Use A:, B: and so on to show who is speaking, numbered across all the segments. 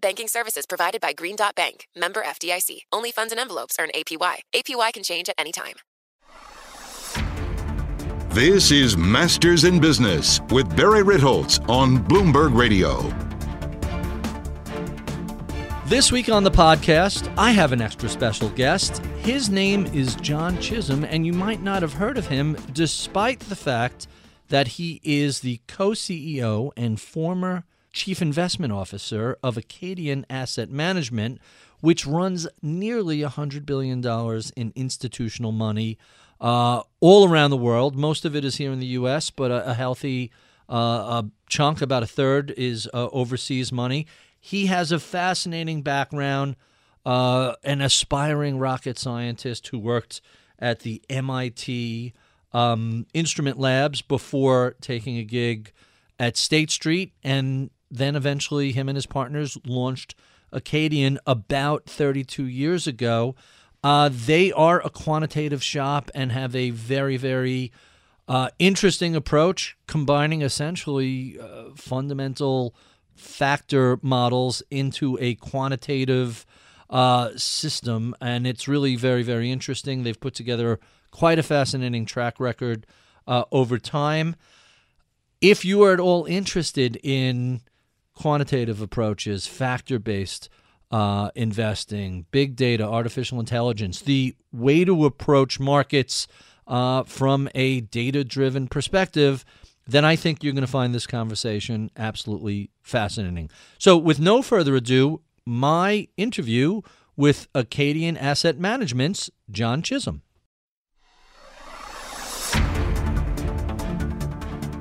A: Banking services provided by Green Dot Bank, member FDIC. Only funds and envelopes earn APY. APY can change at any time.
B: This is Masters in Business with Barry Ritholtz on Bloomberg Radio.
C: This week on the podcast, I have an extra special guest. His name is John Chisholm, and you might not have heard of him despite the fact that he is the co CEO and former chief investment officer of Acadian Asset Management, which runs nearly $100 billion in institutional money uh, all around the world. Most of it is here in the U.S., but a, a healthy uh, a chunk, about a third, is uh, overseas money. He has a fascinating background, uh, an aspiring rocket scientist who worked at the MIT um, Instrument Labs before taking a gig at State Street. And then eventually, him and his partners launched Acadian about 32 years ago. Uh, they are a quantitative shop and have a very, very uh, interesting approach, combining essentially uh, fundamental factor models into a quantitative uh, system, and it's really very, very interesting. They've put together quite a fascinating track record uh, over time. If you are at all interested in quantitative approaches, factor based uh, investing, big data, artificial intelligence, the way to approach markets uh, from a data driven perspective then I think you're going to find this conversation absolutely fascinating. So, with no further ado, my interview with Acadian Asset Management's John Chisholm.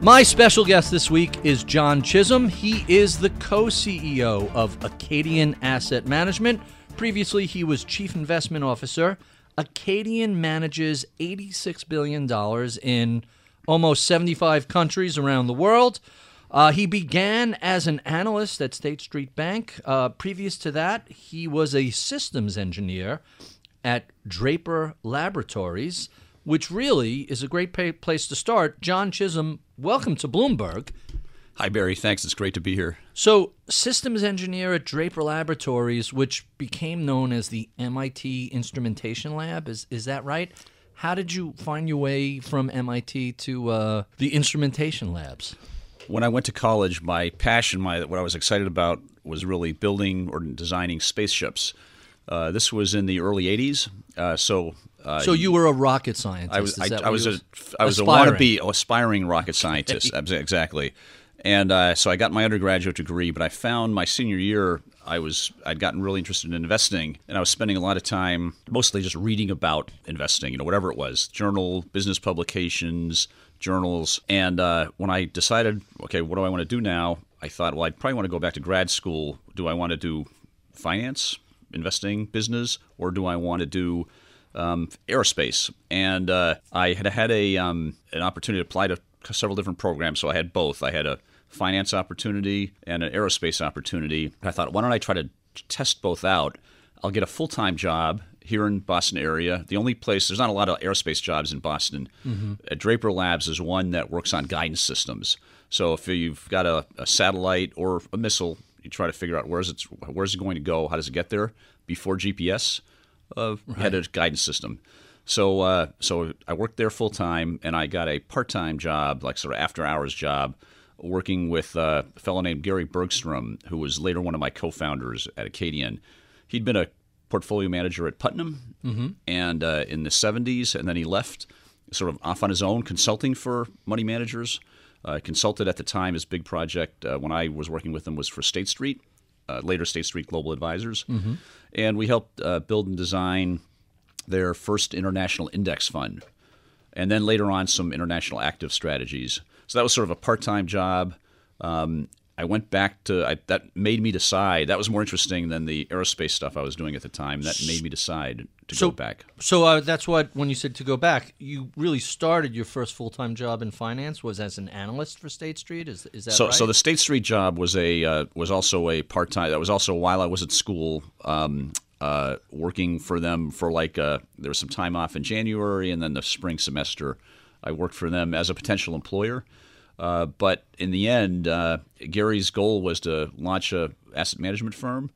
C: My special guest this week is John Chisholm. He is the co CEO of Acadian Asset Management. Previously, he was Chief Investment Officer. Acadian manages $86 billion in almost 75 countries around the world. Uh, he began as an analyst at State Street Bank. Uh, previous to that, he was a systems engineer at Draper Laboratories, which really is a great place to start. John Chisholm, welcome to Bloomberg.
D: Hi, Barry. Thanks. It's great to be here.
C: So, systems engineer at Draper Laboratories, which became known as the MIT Instrumentation Lab, is, is that right? How did you find your way from MIT to uh, the instrumentation labs?
D: When I went to college, my passion, my what I was excited about, was really building or designing spaceships. Uh, this was in the early '80s, uh, so. Uh,
C: so you were a rocket scientist.
D: I was. I, I was a. I was aspiring. a wannabe aspiring rocket scientist. exactly. And uh, so I got my undergraduate degree, but I found my senior year I was I'd gotten really interested in investing, and I was spending a lot of time mostly just reading about investing, you know, whatever it was, journal, business publications, journals. And uh, when I decided, okay, what do I want to do now? I thought, well, I'd probably want to go back to grad school. Do I want to do finance, investing, business, or do I want to do um, aerospace? And uh, I had had a um, an opportunity to apply to several different programs, so I had both. I had a finance opportunity and an aerospace opportunity. I thought, why don't I try to test both out? I'll get a full time job here in Boston area. The only place there's not a lot of aerospace jobs in Boston. Mm-hmm. Uh, Draper Labs is one that works on guidance systems. So if you've got a, a, satellite or a missile, you try to figure out where's it where's it going to go, how does it get there before GPS uh, right. had a guidance system. So uh, so I worked there full time, and I got a part time job, like sort of after hours job, working with uh, a fellow named Gary Bergstrom, who was later one of my co-founders at Acadian. He'd been a portfolio manager at Putnam, mm-hmm. and uh, in the '70s, and then he left, sort of off on his own, consulting for money managers. Uh, consulted at the time. His big project uh, when I was working with him was for State Street, uh, later State Street Global Advisors, mm-hmm. and we helped uh, build and design their first international index fund, and then later on some international active strategies. So that was sort of a part-time job. Um, I went back to I, that made me decide that was more interesting than the aerospace stuff I was doing at the time. That made me decide to
C: so,
D: go back.
C: So uh, that's what when you said to go back, you really started your first full time job in finance was as an analyst for State Street. Is is that
D: so?
C: Right?
D: So the State Street job was a uh, was also a part time. That was also while I was at school. Um, uh, working for them for like uh, there was some time off in January and then the spring semester, I worked for them as a potential employer. Uh, but in the end, uh, Gary's goal was to launch a asset management firm.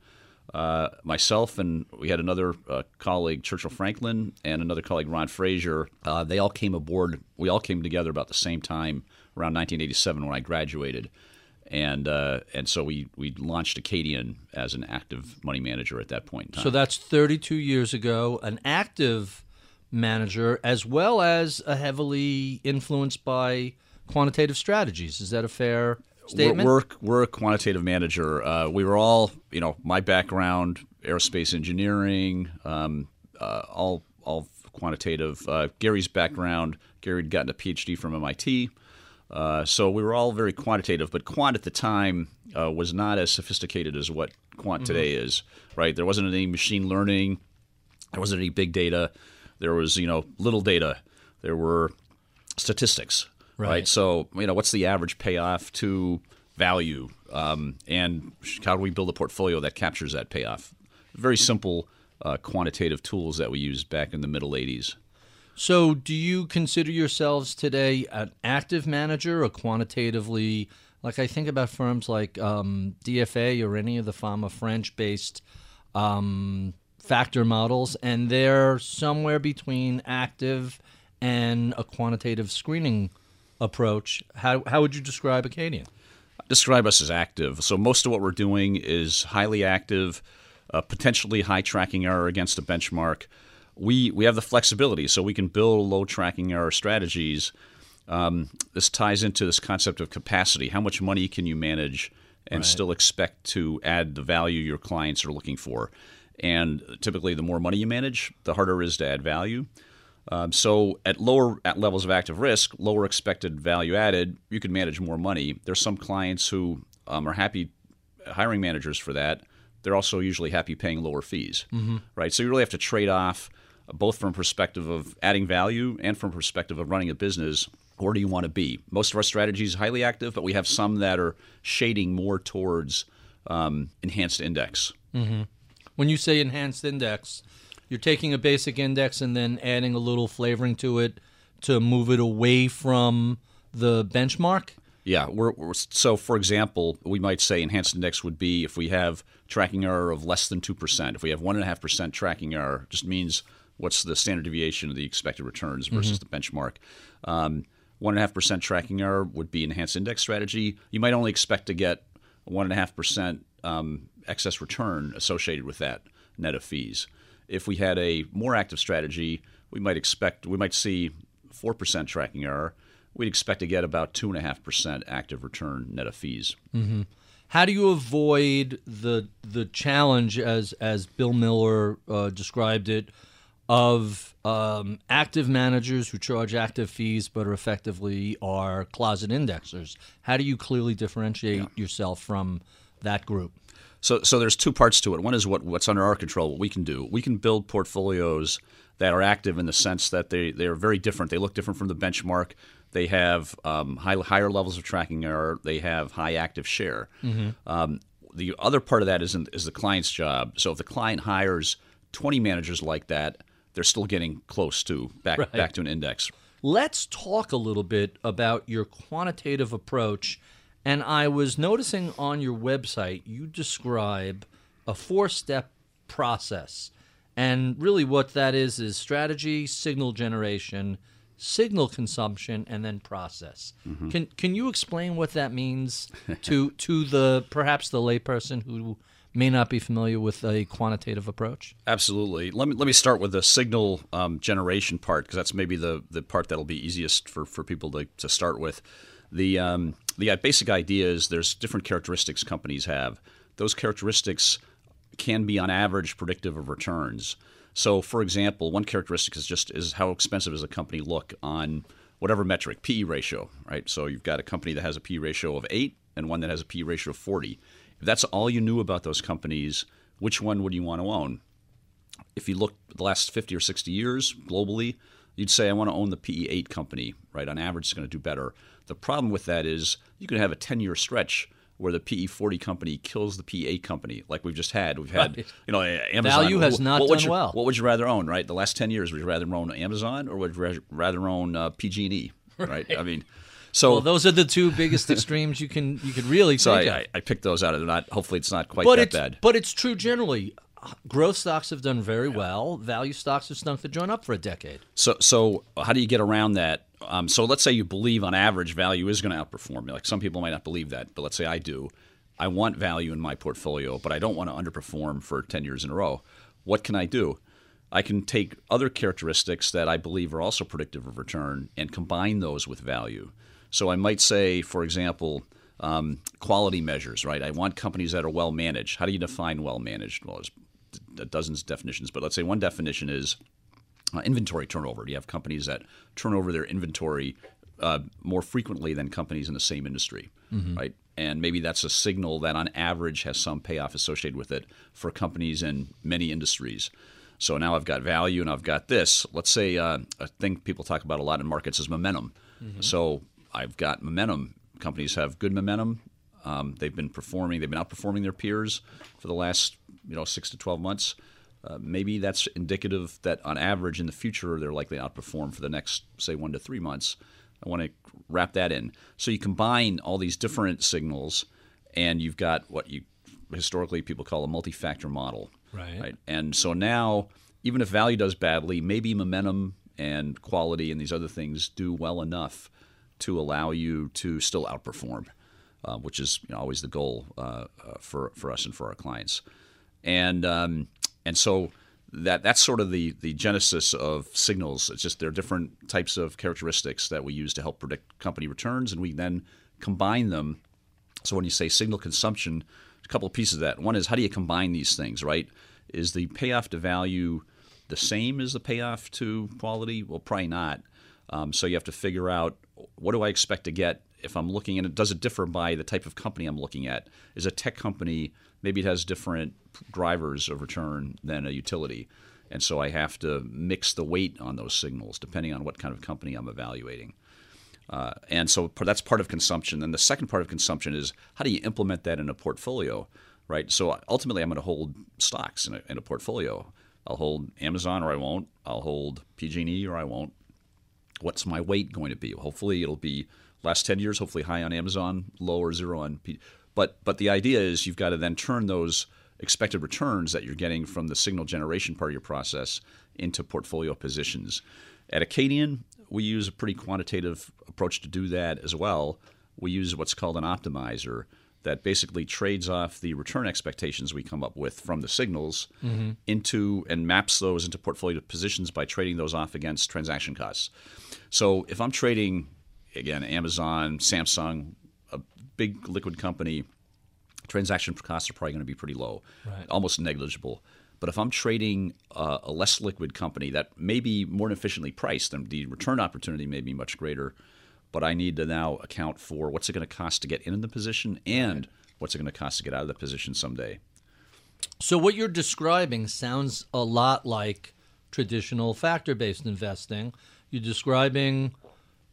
D: Uh, myself and we had another uh, colleague, Churchill Franklin, and another colleague, Ron Frashure. Uh, they all came aboard. We all came together about the same time, around 1987, when I graduated, and uh, and so we we launched Acadian as an active money manager at that point. In time.
C: So that's 32 years ago. An active manager, as well as a heavily influenced by quantitative strategies. Is that a fair statement?
D: We're, we're, we're a quantitative manager. Uh, we were all, you know, my background, aerospace engineering, um, uh, all all quantitative. Uh, Gary's background, Gary had gotten a PhD from MIT. Uh, so we were all very quantitative, but quant at the time uh, was not as sophisticated as what quant mm-hmm. today is. Right? There wasn't any machine learning. There wasn't any big data. There was, you know, little data. There were statistics. Right. right. So, you know, what's the average payoff to value? Um, and how do we build a portfolio that captures that payoff? Very simple uh, quantitative tools that we used back in the middle 80s.
C: So, do you consider yourselves today an active manager, a quantitatively, like I think about firms like um, DFA or any of the Fama French based um, factor models, and they're somewhere between active and a quantitative screening approach, how, how would you describe Acadian?
D: Describe us as active. So most of what we're doing is highly active, uh, potentially high tracking error against a benchmark. We we have the flexibility, so we can build low tracking error strategies. Um, this ties into this concept of capacity. How much money can you manage and right. still expect to add the value your clients are looking for? And typically, the more money you manage, the harder it is to add value. Um, so at lower at levels of active risk, lower expected value added, you can manage more money. There's some clients who um, are happy hiring managers for that. They're also usually happy paying lower fees, mm-hmm. right? So you really have to trade off uh, both from perspective of adding value and from a perspective of running a business. Where do you want to be? Most of our strategies highly active, but we have some that are shading more towards um, enhanced index.
C: Mm-hmm. When you say enhanced index, you're taking a basic index and then adding a little flavoring to it to move it away from the benchmark.
D: Yeah, we're, we're, so for example, we might say enhanced index would be if we have tracking error of less than two percent. If we have one and a half percent tracking error, just means what's the standard deviation of the expected returns versus mm-hmm. the benchmark. Um, one and a half percent tracking error would be enhanced index strategy. You might only expect to get one and a half percent um, excess return associated with that net of fees. If we had a more active strategy, we might expect we might see four percent tracking error. We'd expect to get about two and a half percent active return net of fees.
C: Mm-hmm. How do you avoid the the challenge as as Bill Miller uh, described it of um, active managers who charge active fees but are effectively are closet indexers? How do you clearly differentiate yeah. yourself from that group?
D: So, so there's two parts to it. One is what, what's under our control, what we can do. We can build portfolios that are active in the sense that they, they are very different. They look different from the benchmark. They have um, high, higher levels of tracking error. They have high active share. Mm-hmm. Um, the other part of that is, is the client's job. So if the client hires 20 managers like that, they're still getting close to back, right. back to an index.
C: Let's talk a little bit about your quantitative approach and I was noticing on your website you describe a four step process. And really, what that is is strategy, signal generation, signal consumption, and then process. Mm-hmm. Can can you explain what that means to to the perhaps the layperson who may not be familiar with a quantitative approach?
D: Absolutely. Let me let me start with the signal um, generation part because that's maybe the the part that'll be easiest for, for people to, to start with. The um, the uh, basic idea is there's different characteristics companies have. Those characteristics can be on average predictive of returns. So, for example, one characteristic is just is how expensive does a company look on whatever metric, PE ratio, right? So you've got a company that has a PE ratio of eight and one that has a PE ratio of 40. If that's all you knew about those companies, which one would you want to own? If you look the last 50 or 60 years globally, you'd say I want to own the PE8 company, right? On average, it's going to do better. The problem with that is you can have a 10-year stretch where the PE40 company kills the PE8 company, like we've just had. We've had, right. you know, Amazon.
C: Value has not
D: what
C: done
D: you,
C: well.
D: What would you rather own, right? The last 10 years, would you rather own Amazon or would you rather own uh, PG&E, right? right? I mean, so
C: well, those are the two biggest extremes you can you could really
D: so I. I, I picked those out. Of not hopefully it's not quite
C: but
D: that bad.
C: But it's true generally. Growth stocks have done very yeah. well. Value stocks have stunk the joint up for a decade.
D: So, so how do you get around that? Um, so, let's say you believe on average value is going to outperform. Like some people might not believe that, but let's say I do. I want value in my portfolio, but I don't want to underperform for 10 years in a row. What can I do? I can take other characteristics that I believe are also predictive of return and combine those with value. So I might say, for example, um, quality measures, right? I want companies that are well managed. How do you define well managed? Well, there's dozens of definitions, but let's say one definition is uh, inventory turnover. Do you have companies that turn over their inventory uh, more frequently than companies in the same industry, mm-hmm. right? And maybe that's a signal that on average has some payoff associated with it for companies in many industries. So now I've got value and I've got this. Let's say uh, a thing people talk about a lot in markets is momentum. Mm-hmm. So I've got momentum. Companies have good momentum. Um, they've been performing. They've been outperforming their peers for the last you know six to twelve months. Uh, maybe that's indicative that on average in the future they're likely to outperform for the next say one to three months. I want to wrap that in. So you combine all these different signals, and you've got what you historically people call a multi-factor model.
C: Right. right.
D: And so now, even if value does badly, maybe momentum and quality and these other things do well enough to allow you to still outperform, uh, which is you know, always the goal uh, uh, for for us and for our clients. And um, and so that that's sort of the the genesis of signals. It's just there are different types of characteristics that we use to help predict company returns, and we then combine them. So when you say signal consumption, a couple of pieces of that. One is how do you combine these things, right? Is the payoff to value the same as the payoff to quality? Well, probably not. Um, so you have to figure out what do I expect to get if I'm looking and it does it differ by the type of company I'm looking at? Is a tech company maybe it has different drivers of return than a utility, and so I have to mix the weight on those signals depending on what kind of company I'm evaluating. Uh, and so that's part of consumption. Then the second part of consumption is how do you implement that in a portfolio, right? So ultimately, I'm going to hold stocks in a, in a portfolio. I'll hold Amazon or I won't. I'll hold PG&E or I won't what's my weight going to be? Hopefully, it'll be last 10 years, hopefully high on Amazon, low or zero on P. But, but the idea is you've got to then turn those expected returns that you're getting from the signal generation part of your process into portfolio positions. At Acadian, we use a pretty quantitative approach to do that as well. We use what's called an optimizer that basically trades off the return expectations we come up with from the signals mm-hmm. into and maps those into portfolio positions by trading those off against transaction costs. So if I'm trading again Amazon, Samsung, a big liquid company, transaction costs are probably going to be pretty low,
C: right.
D: almost negligible. But if I'm trading uh, a less liquid company that may be more efficiently priced, then the return opportunity may be much greater, but I need to now account for what's it going to cost to get in the position and what's it going to cost to get out of the position someday.
C: So what you're describing sounds a lot like traditional factor-based investing. You're describing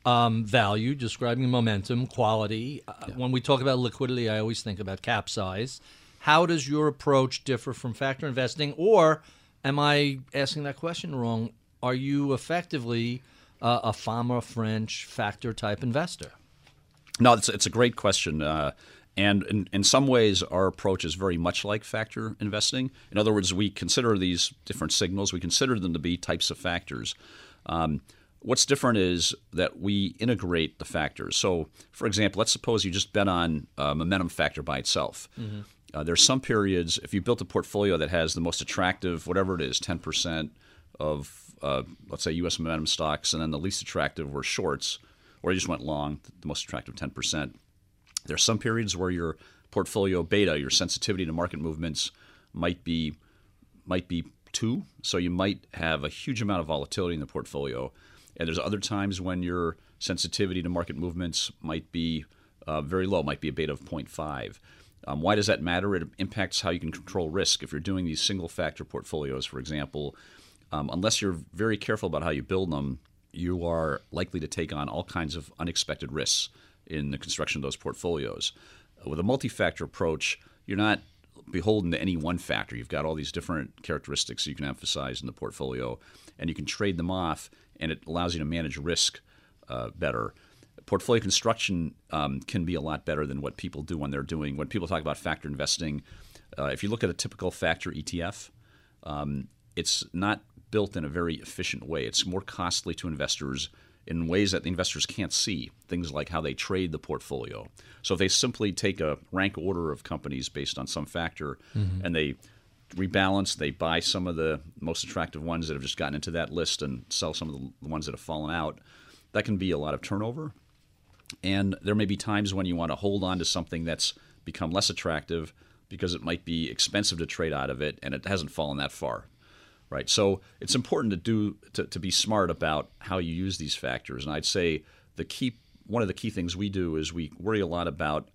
C: um, value, describing momentum, quality. Uh, yeah. When we talk about liquidity, I always think about cap size. How does your approach differ from factor investing? Or am I asking that question wrong? Are you effectively uh, a Fama French factor type investor?
D: No, it's, it's a great question. Uh, and in, in some ways, our approach is very much like factor investing. In other words, we consider these different signals, we consider them to be types of factors. Um, what's different is that we integrate the factors. So, for example, let's suppose you just bet on a momentum factor by itself. Mm-hmm. Uh, there's some periods, if you built a portfolio that has the most attractive, whatever it is, 10% of, uh, let's say, U.S. momentum stocks, and then the least attractive were shorts, or you just went long, the most attractive 10%. There's some periods where your portfolio beta, your sensitivity to market movements, might be might be two, so you might have a huge amount of volatility in the portfolio. And there's other times when your sensitivity to market movements might be uh, very low, might be a beta of 0.5. Um, why does that matter? It impacts how you can control risk. If you're doing these single factor portfolios, for example, um, unless you're very careful about how you build them, you are likely to take on all kinds of unexpected risks in the construction of those portfolios. With a multi factor approach, you're not beholden to any one factor. You've got all these different characteristics you can emphasize in the portfolio, and you can trade them off, and it allows you to manage risk uh, better portfolio construction um, can be a lot better than what people do when they're doing when people talk about factor investing. Uh, if you look at a typical factor ETF, um, it's not built in a very efficient way. It's more costly to investors in ways that the investors can't see. Things like how they trade the portfolio. So if they simply take a rank order of companies based on some factor mm-hmm. and they rebalance, they buy some of the most attractive ones that have just gotten into that list and sell some of the ones that have fallen out. That can be a lot of turnover. And there may be times when you want to hold on to something that's become less attractive because it might be expensive to trade out of it and it hasn't fallen that far. Right. So it's important to do to, to be smart about how you use these factors. And I'd say the key one of the key things we do is we worry a lot about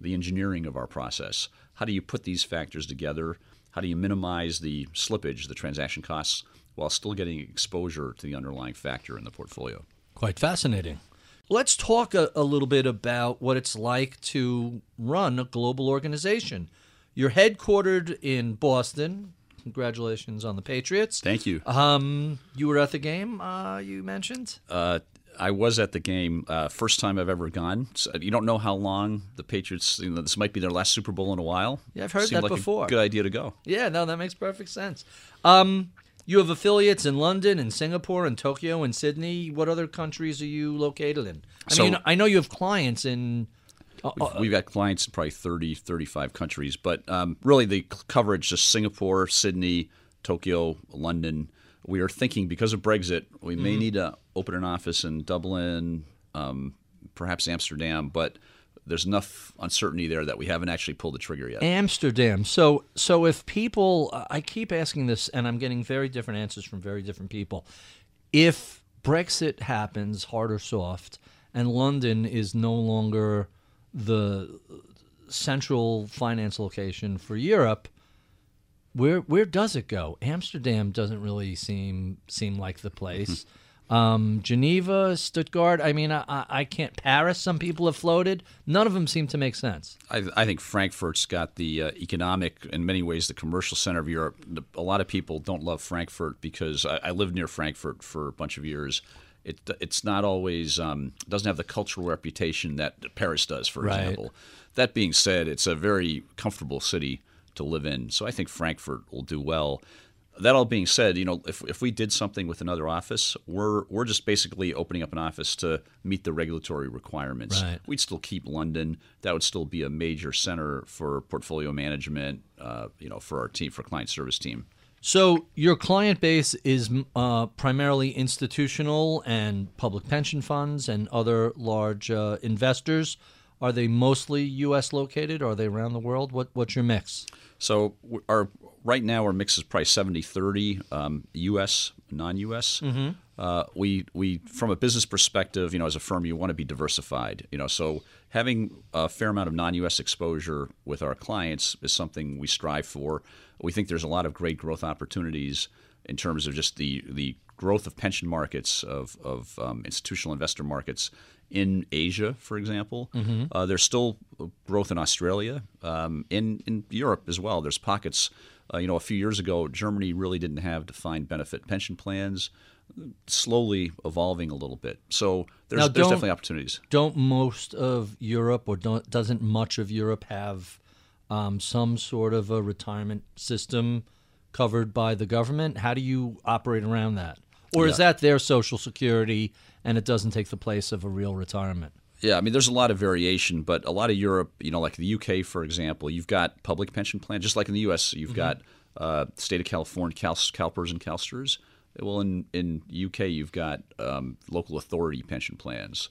D: the engineering of our process. How do you put these factors together? How do you minimize the slippage, the transaction costs, while still getting exposure to the underlying factor in the portfolio?
C: Quite fascinating. Let's talk a, a, little bit about what it's like to run a global organization. You're headquartered in Boston. Congratulations on the Patriots.
D: Thank you.
C: Um, you were at the game. Uh, you mentioned.
D: Uh, I was at the game. Uh, first time I've ever gone. So you don't know how long the Patriots. You know, this might be their last Super Bowl in a while.
C: Yeah, I've heard
D: Seemed
C: that
D: like
C: before.
D: good idea to go.
C: Yeah, no, that makes perfect sense. Um, you have affiliates in London and Singapore and Tokyo and Sydney. What other countries are you located in? I so, mean, I know you have clients in.
D: Uh, we've, uh, we've, got clients in probably 30, 35 countries, but um, really the coverage just Singapore, Sydney, Tokyo, London. We are thinking because of Brexit, we may mm-hmm. need to open an office in Dublin, um, perhaps Amsterdam, but there's enough uncertainty there that we haven't actually pulled the trigger yet.
C: Amsterdam. So so if people I keep asking this and I'm getting very different answers from very different people. If Brexit happens hard or soft and London is no longer the central finance location for Europe, where where does it go? Amsterdam doesn't really seem seem like the place. Um, Geneva, Stuttgart. I mean, I, I can't. Paris. Some people have floated. None of them seem to make sense.
D: I, I think Frankfurt's got the uh, economic, in many ways, the commercial center of Europe. A lot of people don't love Frankfurt because I, I lived near Frankfurt for a bunch of years. It, it's not always um, doesn't have the cultural reputation that Paris does, for
C: right.
D: example. That being said, it's a very comfortable city to live in. So I think Frankfurt will do well that all being said, you know, if, if we did something with another office, we're we're just basically opening up an office to meet the regulatory requirements.
C: Right.
D: We'd still keep London. That would still be a major center for portfolio management. Uh, you know, for our team, for client service team.
C: So your client base is uh, primarily institutional and public pension funds and other large uh, investors. Are they mostly U.S. located? Or are they around the world? What what's your mix?
D: So our right now our mix is probably 70 30 um, U.S. non-U.S.
C: Mm-hmm.
D: Uh, we we from a business perspective, you know, as a firm, you want to be diversified. You know, so having a fair amount of non-U.S. exposure with our clients is something we strive for. We think there's a lot of great growth opportunities in terms of just the the growth of pension markets, of of um, institutional investor markets, in Asia, for example.
C: Mm-hmm.
D: Uh, there's still growth in Australia, um, in in Europe as well. There's pockets. Uh, you know, a few years ago, Germany really didn't have defined benefit pension plans. Slowly evolving a little bit. So there's,
C: now,
D: there's definitely opportunities.
C: Don't most of Europe, or doesn't much of Europe have um, some sort of a retirement system covered by the government? How do you operate around that? Or yeah. is that their social security and it doesn't take the place of a real retirement?
D: Yeah, I mean, there's a lot of variation, but a lot of Europe, you know, like the UK, for example, you've got public pension plans, just like in the U.S. You've mm-hmm. got uh, state of California, Cal, CalPERS and CalSTRS. Well, in in UK, you've got um, local authority pension plans.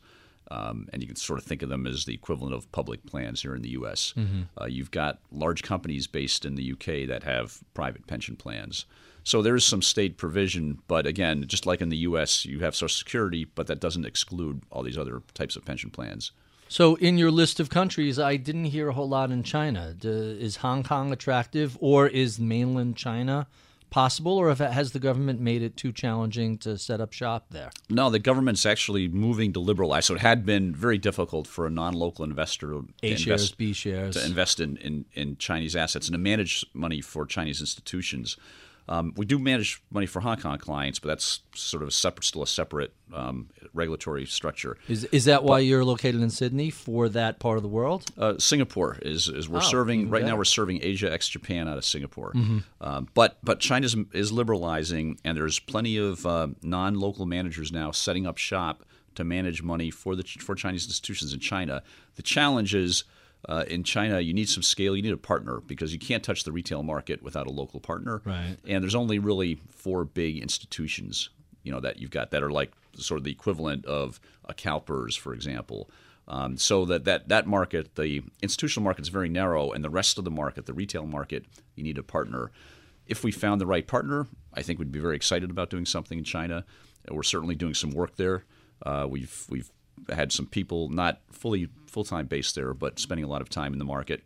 D: Um, and you can sort of think of them as the equivalent of public plans here in the U.S. Mm-hmm. Uh, you've got large companies based in the U.K. that have private pension plans. So there is some state provision, but again, just like in the U.S., you have Social Security, but that doesn't exclude all these other types of pension plans.
C: So, in your list of countries, I didn't hear a whole lot in China. Is Hong Kong attractive, or is mainland China possible, or if it, has the government made it too challenging to set up shop there?
D: No, the government's actually moving to liberalize. So it had been very difficult for a non-local investor to
C: A invest, shares, B shares
D: to invest in, in, in Chinese assets and to manage money for Chinese institutions. Um, we do manage money for Hong Kong clients, but that's sort of a separate, still a separate um, regulatory structure.
C: Is is that why you're located in Sydney for that part of the world?
D: Uh, Singapore is is we're oh, serving right now. We're serving Asia ex Japan out of Singapore, mm-hmm. um, but but China is liberalizing, and there's plenty of uh, non-local managers now setting up shop to manage money for the for Chinese institutions in China. The challenge is uh, in China, you need some scale. You need a partner because you can't touch the retail market without a local partner.
C: Right.
D: And there's only really four big institutions, you know, that you've got that are like sort of the equivalent of a CalPERS, for example. Um, so that, that that market, the institutional market, is very narrow, and the rest of the market, the retail market, you need a partner. If we found the right partner, I think we'd be very excited about doing something in China. We're certainly doing some work there. Uh, we've we've had some people not fully full time based there, but spending a lot of time in the market.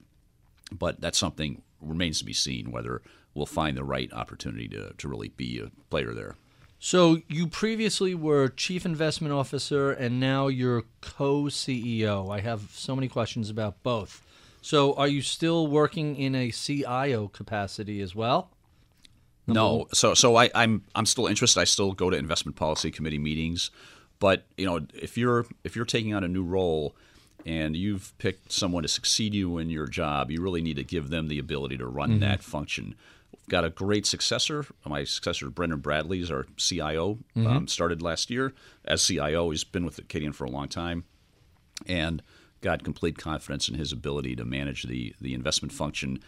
D: But that's something remains to be seen whether we'll find the right opportunity to, to really be a player there.
C: So you previously were chief investment officer and now you're co-CEO. I have so many questions about both. So are you still working in a CIO capacity as well?
D: Number no. One. So so I, I'm I'm still interested. I still go to investment policy committee meetings. But you know, if you're if you're taking on a new role and you've picked someone to succeed you in your job, you really need to give them the ability to run mm-hmm. that function. We've got a great successor. My successor, Brendan Bradley, is our CIO. Mm-hmm. Um, started last year as CIO. He's been with Acadian for a long time, and got complete confidence in his ability to manage the the investment function.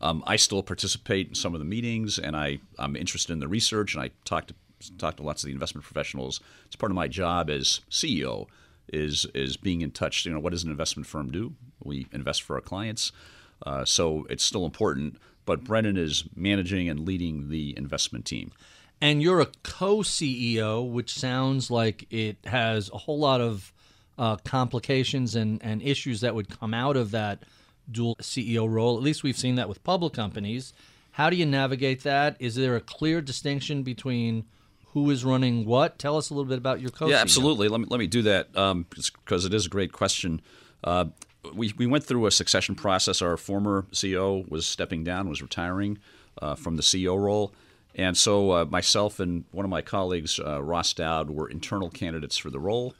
D: Um, I still participate in some of the meetings, and I I'm interested in the research, and I talk to talk to lots of the investment professionals. It's part of my job as CEO is is being in touch. You know, what does an investment firm do? We invest for our clients, uh, so it's still important. But Brendan is managing and leading the investment team.
C: And you're a co-CEO, which sounds like it has a whole lot of uh, complications and, and issues that would come out of that dual CEO role. At least we've seen that with public companies. How do you navigate that? Is there a clear distinction between who is running what? Tell us a little bit about your co
D: Yeah, absolutely. Let me, let me do that because um, it is a great question. Uh, we, we went through a succession process. Our former CEO was stepping down, was retiring uh, from the CEO role. And so uh, myself and one of my colleagues, uh, Ross Dowd, were internal candidates for the role.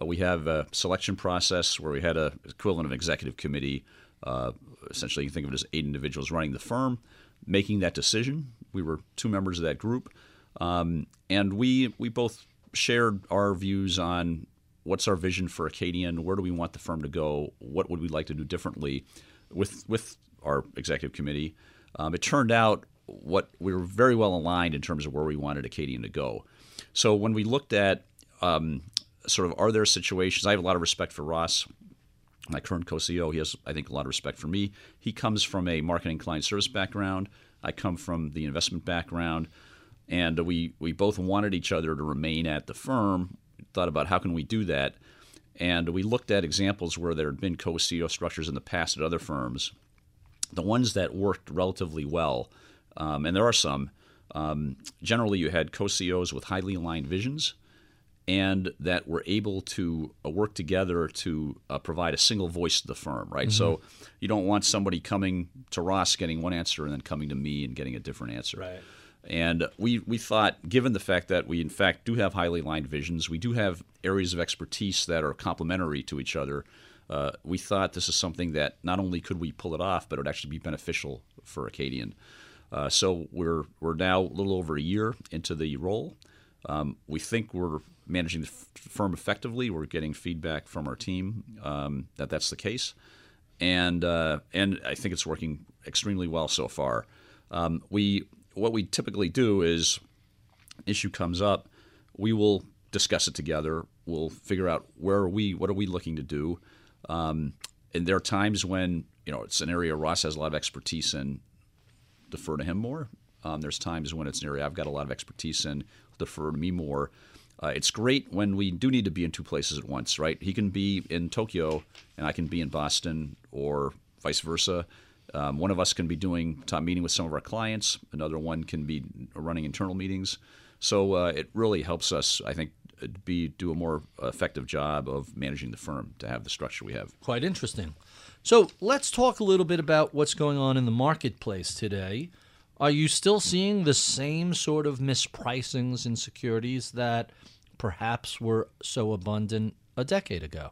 D: Uh, we have a selection process where we had a equivalent of executive committee. Uh, essentially, you can think of it as eight individuals running the firm, making that decision. We were two members of that group. Um, and we we both shared our views on what's our vision for Acadian, where do we want the firm to go, what would we like to do differently with with our executive committee. Um, it turned out what we were very well aligned in terms of where we wanted Acadian to go. So when we looked at um, sort of are there situations, I have a lot of respect for Ross, my current co-CEO. He has, I think, a lot of respect for me. He comes from a marketing client service background. I come from the investment background and we we both wanted each other to remain at the firm. Thought about how can we do that, and we looked at examples where there had been co-CEO structures in the past at other firms. The ones that worked relatively well, um, and there are some. Um, generally, you had co-CEOs with highly aligned visions, and that were able to uh, work together to uh, provide a single voice to the firm, right? Mm-hmm. So you don't want somebody coming to Ross getting one answer and then coming to me and getting a different answer.
C: Right.
D: And we, we thought, given the fact that we in fact do have highly aligned visions, we do have areas of expertise that are complementary to each other. Uh, we thought this is something that not only could we pull it off, but it would actually be beneficial for Acadian. Uh, so we're we're now a little over a year into the role. Um, we think we're managing the f- firm effectively. We're getting feedback from our team um, that that's the case, and uh, and I think it's working extremely well so far. Um, we what we typically do is issue comes up, we will discuss it together. We'll figure out where are we, what are we looking to do. Um, and there are times when you know it's an area Ross has a lot of expertise in, defer to him more. Um, there's times when it's an area I've got a lot of expertise in, defer to me more. Uh, it's great when we do need to be in two places at once, right? He can be in Tokyo and I can be in Boston, or vice versa. Um, one of us can be doing top meeting with some of our clients. Another one can be running internal meetings. So uh, it really helps us, I think, be do a more effective job of managing the firm to have the structure we have.
C: Quite interesting. So let's talk a little bit about what's going on in the marketplace today. Are you still seeing the same sort of mispricings in securities that perhaps were so abundant a decade ago?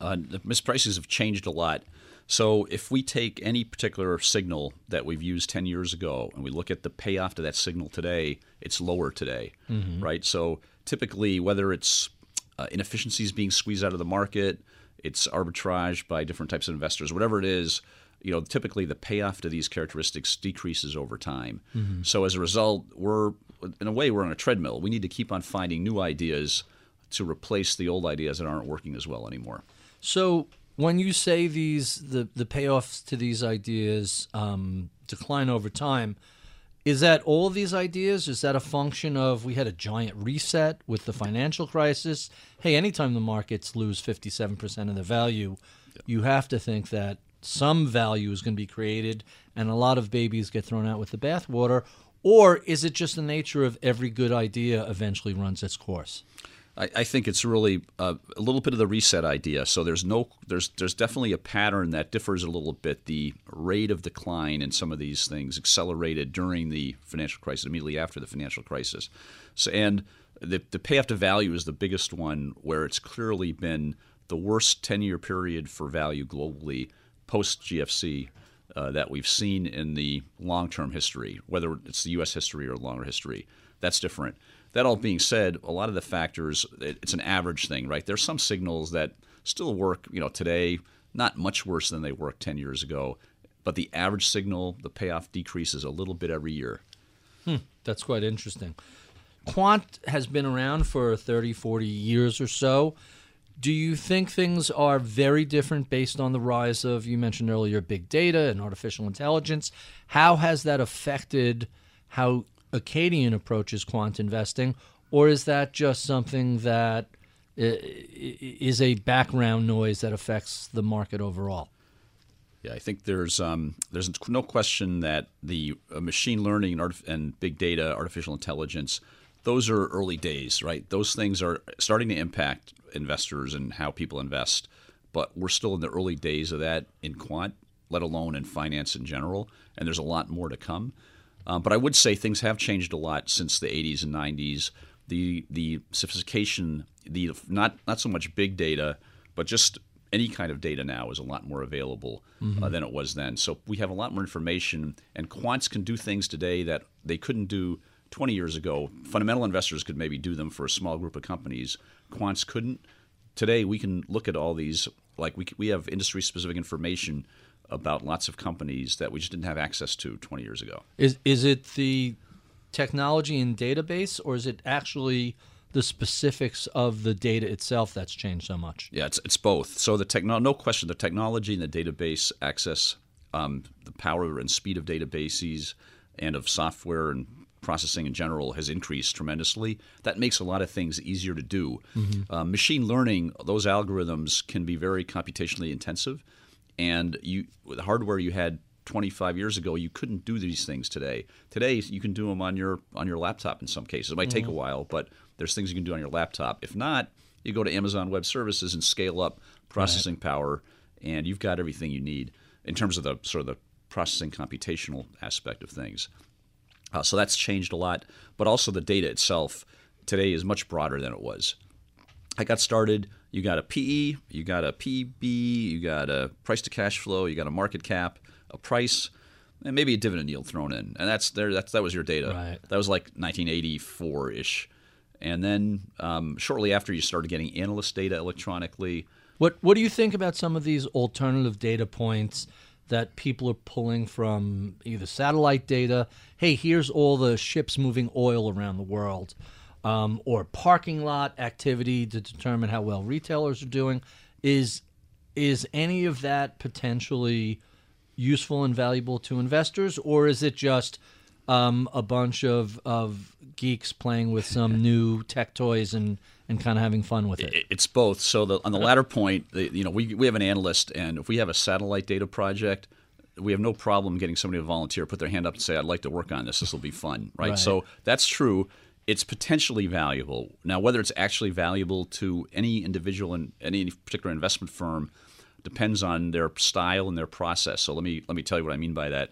D: Uh, the misprices have changed a lot. So if we take any particular signal that we've used 10 years ago and we look at the payoff to that signal today, it's lower today, mm-hmm. right? So typically, whether it's uh, inefficiencies being squeezed out of the market, it's arbitrage by different types of investors, whatever it is, you know, typically the payoff to these characteristics decreases over time. Mm-hmm. So as a result, we're in a way we're on a treadmill. We need to keep on finding new ideas to replace the old ideas that aren't working as well anymore.
C: So when you say these the the payoffs to these ideas um, decline over time, is that all these ideas? Is that a function of we had a giant reset with the financial crisis? Hey, anytime the markets lose fifty seven percent of the value, you have to think that some value is going to be created, and a lot of babies get thrown out with the bathwater. Or is it just the nature of every good idea eventually runs its course?
D: I, I think it's really a, a, little bit of the reset idea. So there's no there's there's definitely a pattern that differs a little bit. The rate of decline in some of these things accelerated during the financial crisis, immediately after the financial crisis. So and the the payoff to value is the biggest one where it's clearly been the worst 10 year period for value globally post GFC. Uh, that we've seen in the long term history, whether it's the U.S. history or longer history. That's different. That all being said, a lot of the factors, it's an average thing, right? There's some signals that still work, you know, today, not much worse than they worked 10 years ago, but the average signal, the payoff decreases a little bit every year.
C: Hmm, that's quite interesting. Quant has been around for 30, 40 years or so. Do you think things are very different based on the rise of, you mentioned earlier, big data and artificial intelligence? How has that affected how Acadian approaches quant investing, or is that just something that is a background noise that affects the market overall?
D: Yeah, I think there's um, there's no question that the uh, machine learning and, artif- and big data, artificial intelligence, those are early days, right? Those things are starting to impact investors and how people invest, but we're still in the early days of that in quant, let alone in finance in general, and there's a lot more to come. Um, but I would say things have changed a lot since the 80s and 90s. The the sophistication, the not not so much big data, but just any kind of data now is a lot more available uh, mm-hmm. uh, than it was then. So we have a lot more information, and quants can do things today that they couldn't do 20 years ago. Fundamental investors could maybe do them for a small group of companies. Quants couldn't. Today we can look at all these like we we have industry specific information about lots of companies that we just didn't have access to 20 years ago.
C: Is is it the technology and database, or is it actually the specifics of the data itself that's changed so much?
D: Yeah, it's it's both. So the techno, no question, the technology and the database access, um, the power and speed of databases and of software and processing in general has increased tremendously. That makes a lot of things easier to do. Mm-hmm. Uh, machine learning, those algorithms can be very computationally intensive and you the hardware you had 25 years ago you couldn't do these things today today you can do them on your on your laptop in some cases it might mm-hmm. take a mm-hmm. while but there's things you can do on your laptop if not you go to amazon web services and scale up processing right. power and you've got everything you need in terms of the sort of the processing computational aspect of things uh, so that's changed a lot but also the data itself today is much broader than it was i got started you got a PE, you got a PB, you got a price to cash flow, you got a market cap, a price, and maybe a dividend yield thrown in, and that's there. That's that was your data.
C: Right.
D: That was like 1984 ish, And then um, shortly after, you started getting analyst data electronically.
C: What What do you think about some of these alternative data points that people are pulling from either satellite data? Hey, here's all the ships moving oil around the world, um, or parking lot activity to determine how well retailers are doing. Is is any of that potentially useful and valuable to investors, or is it just um, a bunch of, of geeks playing with some new tech toys and, and kind of having fun with it?
D: It's both. So the, on the latter point, the, you know, we, we have an analyst, and if we have a satellite data project, we have no problem getting somebody to volunteer, put their hand up, and say, "I'd like to work on this. This will be fun." Right? right. So that's true. It's potentially valuable. Now, whether it's actually valuable to any individual in any particular investment firm depends on their style and their process. So let me let me tell you what I mean by that.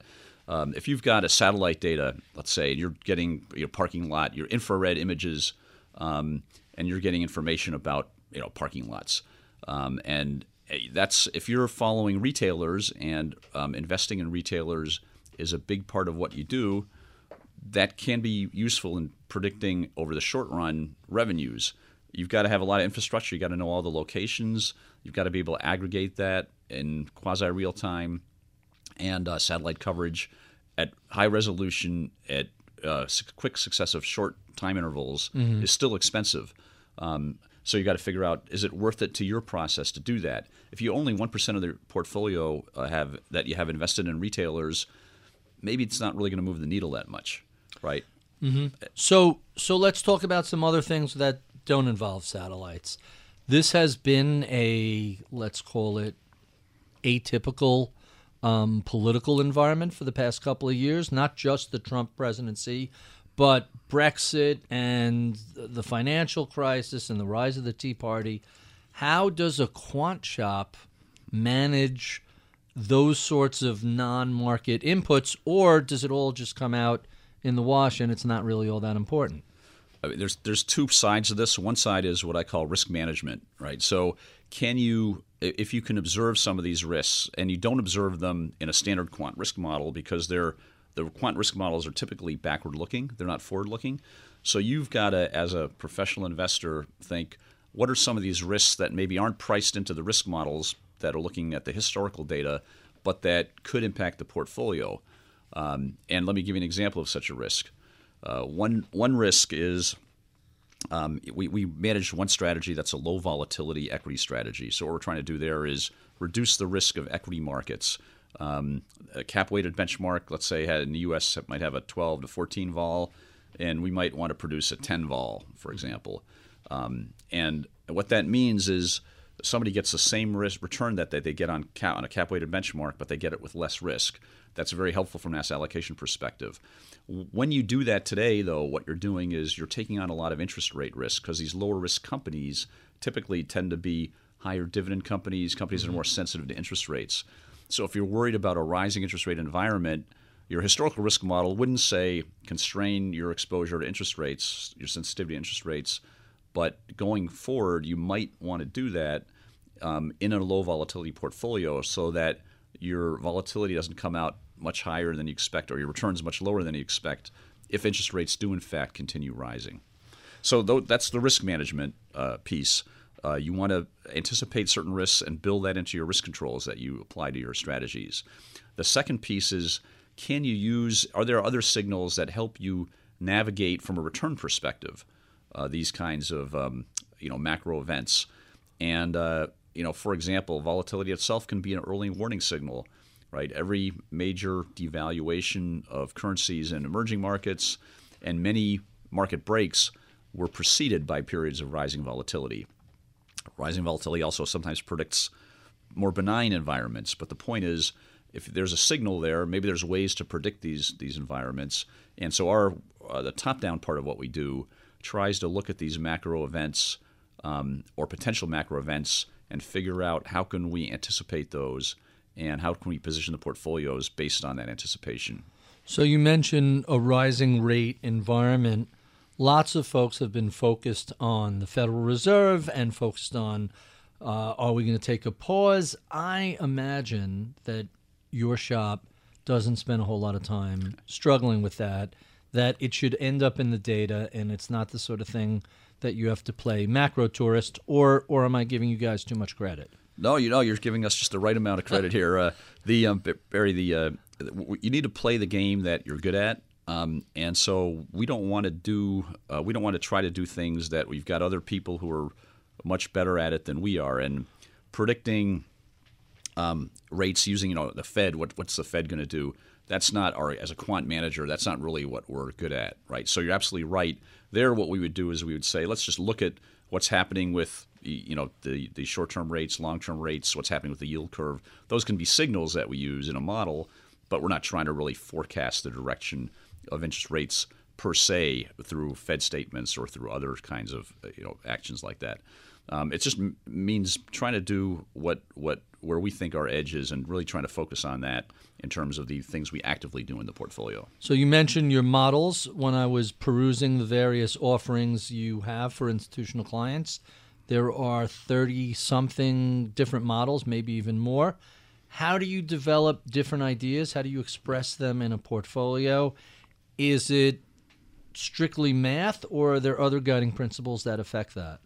D: Um, if you've got a satellite data, let's say you're getting your parking lot, your infrared images, um, and you're getting information about you know parking lots, um, and eh, that's if you're following retailers and um, investing in retailers is a big part of what you do. That can be useful in predicting over the short run revenues. You've got to have a lot of infrastructure. You've got to know all the locations. You've got to be able to aggregate that in quasi real time and uh, satellite coverage at high resolution at uh, quick successive short time intervals mm-hmm. is still expensive. Um, so you got to figure out is it worth it to your process to do that. If you only one percent of the portfolio uh, have that you have invested in retailers, maybe it's not really going to move the needle that much, right?
C: Mm-hmm. So so let's talk about some other things that don't involve satellites. This has been a let's call it atypical um, political environment for the past couple of years, not just the Trump presidency, but Brexit and the financial crisis and the rise of the Tea Party. How does a quant shop manage those sorts of non market inputs, or does it all just come out in the wash and it's not really all that important?
D: I mean, there's there's two sides of this. One side is what I call risk management, right? So can you if you can observe some of these risks and you don't observe them in a standard quant risk model because they're the quant risk models are typically backward looking they're not forward looking so you've got to as a professional investor think what are some of these risks that maybe aren't priced into the risk models that are looking at the historical data but that could impact the portfolio um, and let me give you an example of such a risk uh, one one risk is um, we, we manage one strategy that's a low volatility equity strategy. So what we're trying to do there is reduce the risk of equity markets. Um, a cap weighted benchmark, let's say, had in the U.S. Might have a 12 to 14 vol, and we might want to produce a 10 vol, for example. Um, and what that means is somebody gets the same risk return that they, they get on cap, on a cap weighted benchmark, but they get it with less risk. That's very helpful from an asset allocation perspective. When you do that today, though, what you're doing is you're taking on a lot of interest rate risk because these lower risk companies typically tend to be higher dividend companies, companies that are more sensitive to interest rates. So if you're worried about a rising interest rate environment, your historical risk model wouldn't say constrain your exposure to interest rates, your sensitivity to interest rates, but going forward, you might want to do that um, in a low volatility portfolio so that your volatility doesn't come out much higher than you expect, or your returns much lower than you expect, if interest rates do in fact continue rising. So that's the risk management uh, piece. Uh, you want to anticipate certain risks and build that into your risk controls that you apply to your strategies. The second piece is can you use, are there other signals that help you navigate from a return perspective uh, these kinds of um, you know macro events? And uh, you know, for example, volatility itself can be an early warning signal right? Every major devaluation of currencies in emerging markets and many market breaks were preceded by periods of rising volatility. Rising volatility also sometimes predicts more benign environments, but the point is if there's a signal there, maybe there's ways to predict these these environments. And so our uh, the top-down part of what we do tries to look at these macro events um, or potential macro events and figure out how can we anticipate those and how can we position the portfolios based on that anticipation?
C: So you mentioned a rising rate environment. Lots of folks have been focused on the Federal Reserve and focused on uh, are we going to take a pause? I imagine that your shop doesn't spend a whole lot of time struggling with that. that it should end up in the data and it's not the sort of thing that you have to play macro tourist, or or am I giving you guys too much credit?
D: No, you know, you're giving us just the right amount of credit here. Uh, the um, Barry, the uh, you need to play the game that you're good at, um, and so we don't want to do uh, we don't want to try to do things that we've got other people who are much better at it than we are, and predicting um, rates using you know the Fed. What, what's the Fed going to do? That's not our as a quant manager. That's not really what we're good at, right? So you're absolutely right. There, what we would do is we would say, let's just look at what's happening with you know the the short-term rates, long-term rates, what's happening with the yield curve. Those can be signals that we use in a model, but we're not trying to really forecast the direction of interest rates per se through Fed statements or through other kinds of you know actions like that. Um, it just m- means trying to do what what where we think our edge is and really trying to focus on that in terms of the things we actively do in the portfolio.
C: So you mentioned your models when I was perusing the various offerings you have for institutional clients. There are 30 something different models, maybe even more. How do you develop different ideas? How do you express them in a portfolio? Is it strictly math or are there other guiding principles that affect that?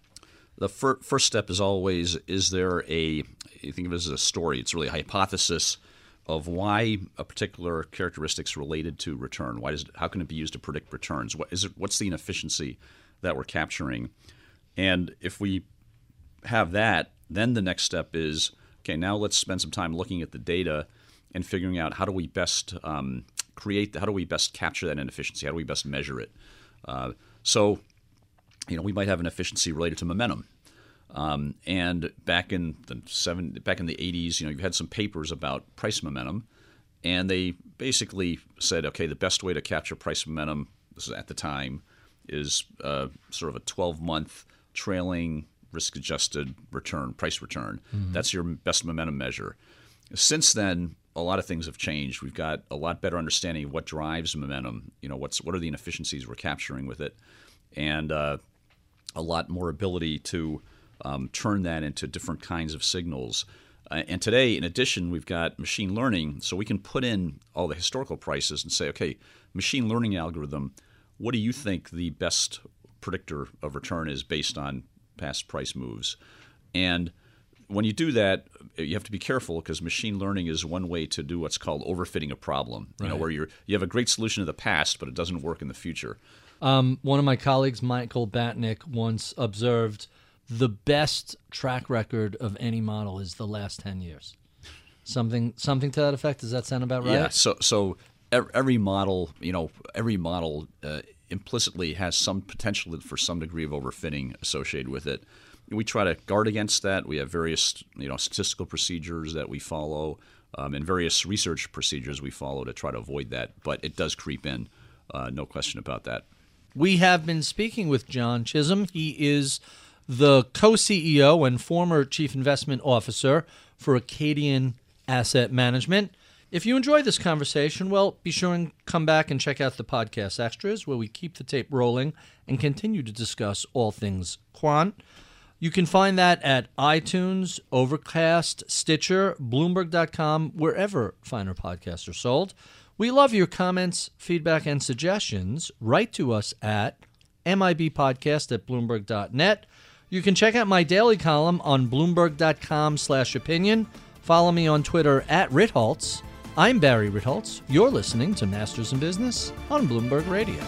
D: The fir- first step is always is there a, you think of it as a story, it's really a hypothesis of why a particular characteristic is related to return. Why does it, how can it be used to predict returns? What is it? What's the inefficiency that we're capturing? And if we have that, then the next step is okay. Now let's spend some time looking at the data and figuring out how do we best um, create, how do we best capture that inefficiency? How do we best measure it? Uh, so, you know, we might have an efficiency related to momentum. Um, and back in the seven, back in the 80s, you know, you had some papers about price momentum, and they basically said, okay, the best way to capture price momentum, this is at the time, is uh, sort of a 12-month trailing risk-adjusted return, price return. Mm-hmm. That's your best momentum measure. Since then, a lot of things have changed. We've got a lot better understanding of what drives momentum. You know, what's what are the inefficiencies we're capturing with it, and uh, a lot more ability to um, turn that into different kinds of signals. Uh, and today, in addition, we've got machine learning, so we can put in all the historical prices and say, okay, machine learning algorithm, what do you think the best predictor of return is based on past price moves? And when you do that, you have to be careful because machine learning is one way to do what's called overfitting a problem. You know, where you you have a great solution of the past, but it doesn't work in the future.
C: Um, one of my colleagues, Michael Batnick, once observed the best track record of any model is the last 10 years. Something something to that effect. Does that sound about right?
D: Yeah. So so every model, you know, every model uh, implicitly has some potential for some degree of overfitting associated with it. We try to guard against that. We have various, you know, statistical procedures that we follow, um, and various research procedures we follow to try to avoid that. But it does creep in, uh, no question about that.
C: We have been speaking with John Chisholm. He is the co CEO and former chief investment officer for Acadian Asset Management. If you enjoy this conversation, well, be sure and come back and check out the podcast extras where we keep the tape rolling and continue to discuss all things quant. You can find that at iTunes, Overcast, Stitcher, Bloomberg.com, wherever finer podcasts are sold. We love your comments, feedback, and suggestions. Write to us at mibpodcast at bloomberg.net you can check out my daily column on Bloomberg.com slash opinion. Follow me on Twitter at Ritholtz. I'm Barry Ritholtz. You're listening to Masters in Business on Bloomberg Radio.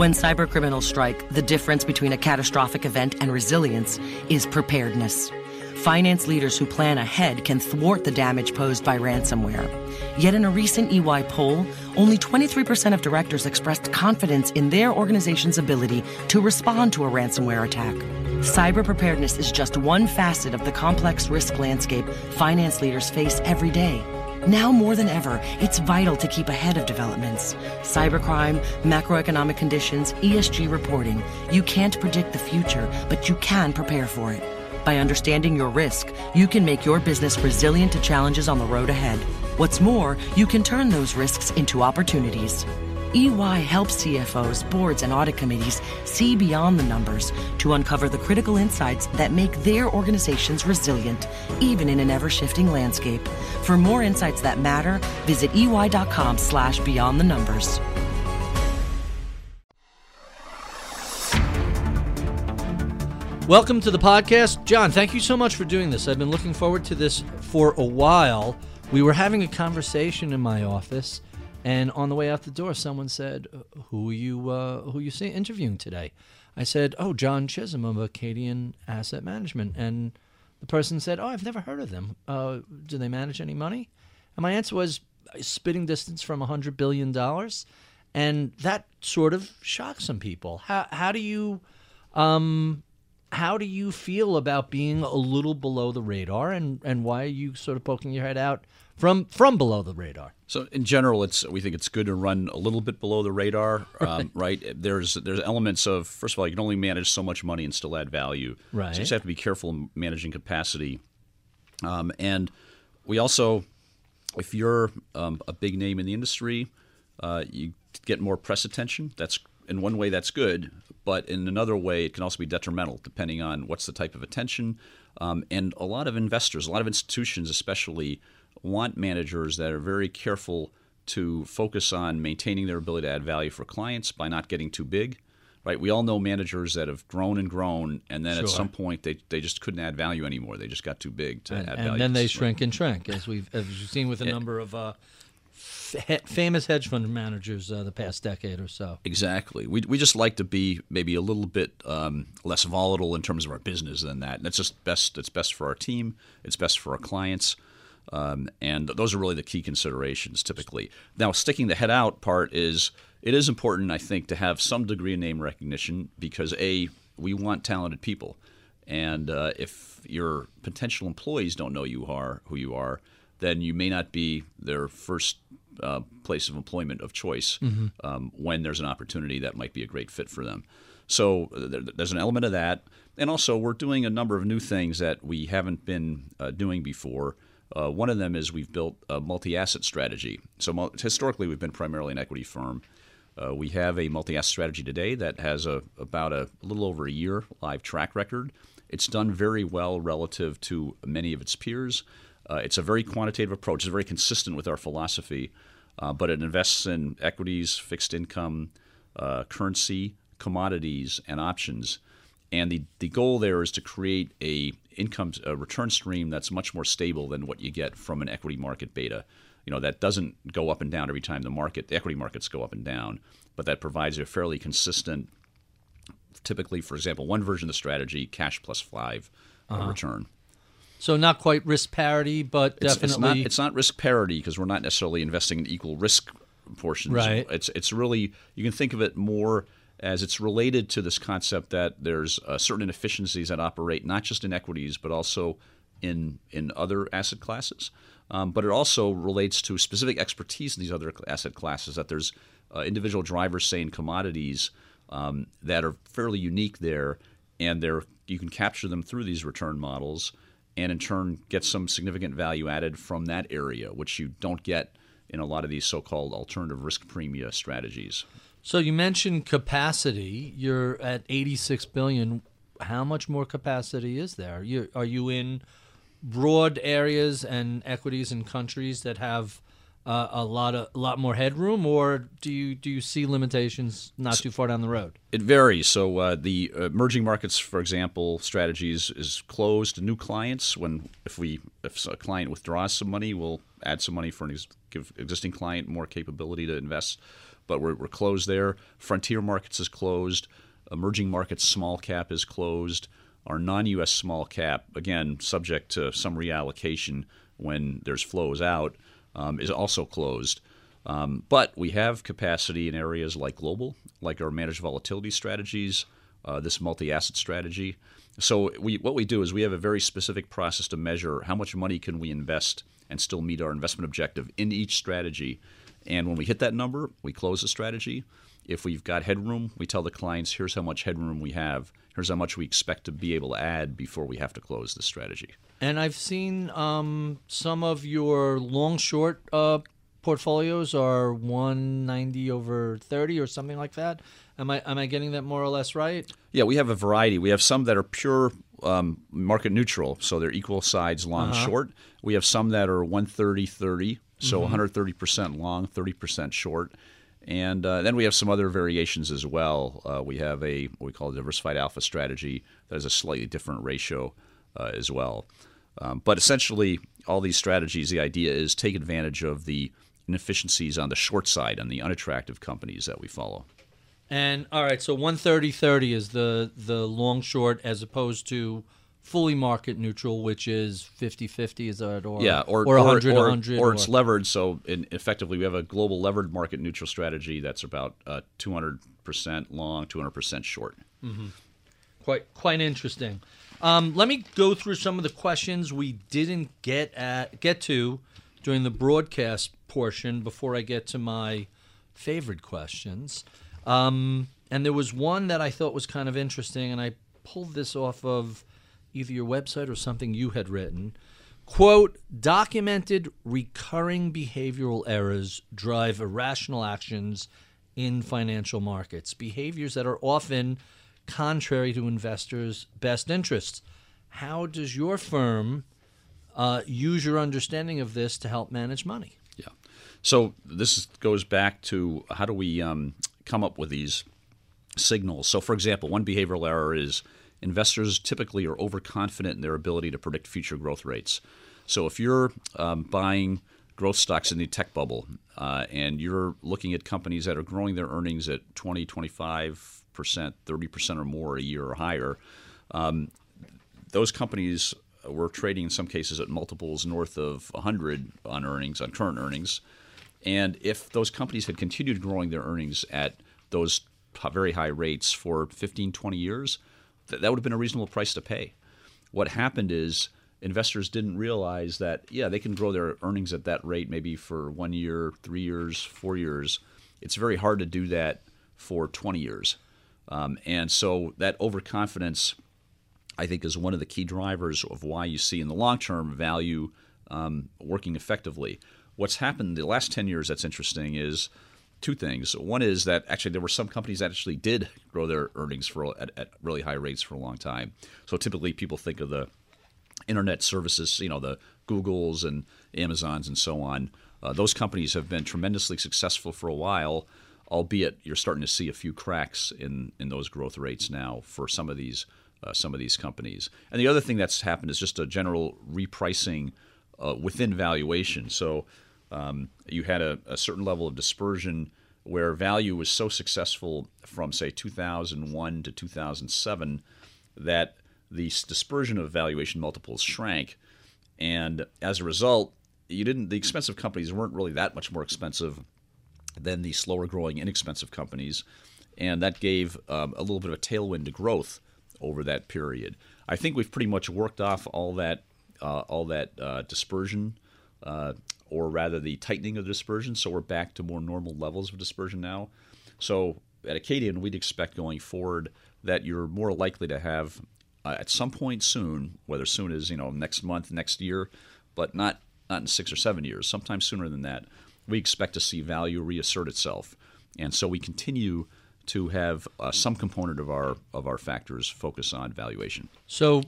E: When cybercriminals strike, the difference between a catastrophic event and resilience is preparedness. Finance leaders who plan ahead can thwart the damage posed by ransomware. Yet in a recent EY poll, only 23% of directors expressed confidence in their organization's ability to respond to a ransomware attack. Cyber preparedness is just one facet of the complex risk landscape finance leaders face every day. Now more than ever, it's vital to keep ahead of developments. Cybercrime, macroeconomic conditions, ESG reporting. You can't predict the future, but you can prepare for it. By understanding your risk, you can make your business resilient to challenges on the road ahead. What's more, you can turn those risks into opportunities. EY helps CFOs, boards, and audit committees see beyond the numbers to uncover the critical insights that make their organizations resilient, even in an ever-shifting landscape. For more insights that matter, visit ey.com slash beyond the numbers.
C: Welcome to the podcast. John, thank you so much for doing this. I've been looking forward to this for a while. We were having a conversation in my office and on the way out the door, someone said, "Who you? Uh, who you see interviewing today?" I said, "Oh, John Chisholm of Acadian Asset Management." And the person said, "Oh, I've never heard of them. Uh, do they manage any money?" And my answer was spitting distance from hundred billion dollars, and that sort of shocked some people. How how do you um, how do you feel about being a little below the radar, and, and why are you sort of poking your head out from from below the radar?
D: So in general, it's we think it's good to run a little bit below the radar, um, right. right? There's there's elements of first of all, you can only manage so much money and still add value.
C: Right.
D: So you just have to be careful in managing capacity, um, and we also, if you're um, a big name in the industry, uh, you get more press attention. That's in one way that's good, but in another way it can also be detrimental depending on what's the type of attention. Um, and a lot of investors, a lot of institutions, especially want managers that are very careful to focus on maintaining their ability to add value for clients by not getting too big. Right, we all know managers that have grown and grown, and then sure. at some point they, they just couldn't add value anymore. They just got too big to
C: and,
D: add
C: and
D: value.
C: And then they shrink and shrink, as we've as we've seen with a number of uh, famous hedge fund managers uh, the past decade or so.
D: Exactly. We, we just like to be maybe a little bit um, less volatile in terms of our business than that. And that's just best. It's best for our team. It's best for our clients. Um, and those are really the key considerations typically. Now, sticking the head out part is it is important, I think, to have some degree of name recognition because a we want talented people, and uh, if your potential employees don't know you are who you are, then you may not be their first uh, place of employment of choice mm-hmm. um, when there's an opportunity that might be a great fit for them. So uh, there, there's an element of that, and also we're doing a number of new things that we haven't been uh, doing before. Uh, one of them is we've built a multi-asset strategy. So historically, we've been primarily an equity firm. Uh, we have a multi-asset strategy today that has a about a, a, little over a year live track record. It's done very well relative to many of its peers. Uh, it's a very quantitative approach. It's very consistent with our philosophy, uh, but it invests in equities, fixed income, uh, currency, commodities, and options. And the, the goal there is to create a income a return stream that's much more stable than what you get from an equity market beta. You know that doesn't go up and down every time the market the equity markets go up and down, but that provides a fairly consistent. Typically, for example, one version of the strategy, cash plus 5 uh, uh-huh. return.
C: So not quite risk parity, but
D: it's,
C: definitely
D: it's not, it's not risk parity because we're not necessarily investing in equal risk portions.
C: Right.
D: It's it's really you can think of it more as it's related to this concept that there's uh, certain inefficiencies that operate not just in equities but also in in other asset classes. Um, but it also relates to specific expertise in these other asset classes. That there's uh, individual drivers, say in commodities, um, that are fairly unique there, and they're you can capture them through these return models, and in turn get some significant value added from that area, which you don't get in a lot of these so-called alternative risk premia strategies.
C: So you mentioned capacity. You're at 86 billion. How much more capacity is there? You, are you in broad areas and equities and countries that have uh, a lot of a lot more headroom, or do you do you see limitations not too far down the road?
D: It varies. So uh, the emerging markets, for example, strategies is closed to new clients. When if we if a client withdraws some money, we'll add some money for an ex- give existing client more capability to invest but we're, we're closed there. Frontier markets is closed. Emerging markets small cap is closed. Our non-U.S. small cap, again, subject to some reallocation when there's flows out, um, is also closed. Um, but we have capacity in areas like global, like our managed volatility strategies, uh, this multi-asset strategy. So we, what we do is we have a very specific process to measure how much money can we invest and still meet our investment objective in each strategy. And when we hit that number, we close the strategy. If we've got headroom, we tell the clients, here's how much headroom we have. Here's how much we expect to be able to add before we have to close the strategy.
C: And I've seen um, some of your long short uh, portfolios are 190 over 30 or something like that. Am I am I getting that more or less right?
D: Yeah, we have a variety. We have some that are pure um, market neutral, so they're equal sides long uh-huh. short. We have some that are 130 30, so mm-hmm. 130% long, 30% short. And uh, then we have some other variations as well. Uh, we have a what we call a diversified alpha strategy that has a slightly different ratio uh, as well. Um, but essentially, all these strategies, the idea is take advantage of the inefficiencies on the short side on the unattractive companies that we follow.
C: And all right, so 130-30 is the the long short as opposed to fully market neutral, which is 50-50, is that or
D: yeah, or
C: or 100
D: or,
C: 100
D: or, or it's levered. So in, effectively, we have a global levered market neutral strategy that's about uh, 200 percent long, 200 percent short.
C: Mm-hmm. Quite quite interesting. Um, let me go through some of the questions we didn't get at get to during the broadcast portion before I get to my favorite questions. Um, and there was one that I thought was kind of interesting, and I pulled this off of either your website or something you had written. Quote, documented recurring behavioral errors drive irrational actions in financial markets, behaviors that are often contrary to investors' best interests. How does your firm uh, use your understanding of this to help manage money?
D: Yeah. So this goes back to how do we um, come up with these signals. So, for example, one behavioral error is investors typically are overconfident in their ability to predict future growth rates. So, if you're um, buying growth stocks in the tech bubble uh, and you're looking at companies that are growing their earnings at 20, 25 percent, 30 percent or more a year or higher, um, those companies were trading in some cases at multiples north of 100 on earnings, on current earnings. And if those companies had continued growing their earnings at those very high rates for 15, 20 years, that, would have been a reasonable price to pay. What happened is investors didn't realize that, yeah, they can grow their earnings at that rate maybe for one year, three years, four years. It's very hard to do that for 20 years. Um, and so that overconfidence, I think, is one of the key drivers of why you see in the long term value um, working effectively what's happened the last 10 years that's interesting is two things. One is that actually there were some companies that actually did grow their earnings for at, at, really high rates for a long time. So typically people think of the internet services, you know, the Googles and Amazons and so on. Uh, those companies have been tremendously successful for a while, albeit you're starting to see a few cracks in in those growth rates now for some of these uh, some of these companies. And the other thing that's happened is just a general repricing uh, within valuation. So um, you had a, a, certain level of dispersion where value was so successful from, say, 2001 to 2007 that the dispersion of valuation multiples shrank. And as a result, you didn't the expensive companies weren't really that much more expensive than the slower growing inexpensive companies and that gave um, a little bit of a tailwind to growth over that period i think we've pretty much worked off all that uh, all that uh, dispersion uh, or rather the tightening of dispersion. So we're back to more normal levels of dispersion now. So at Acadian, we'd expect going forward that you're more likely to have uh, at some point soon, whether soon is you know next month, next year, but not not in six or seven years, sometime sooner than that. We expect to see value reassert itself, and so we continue to have uh, some component of our of our factors focus on valuation.
C: So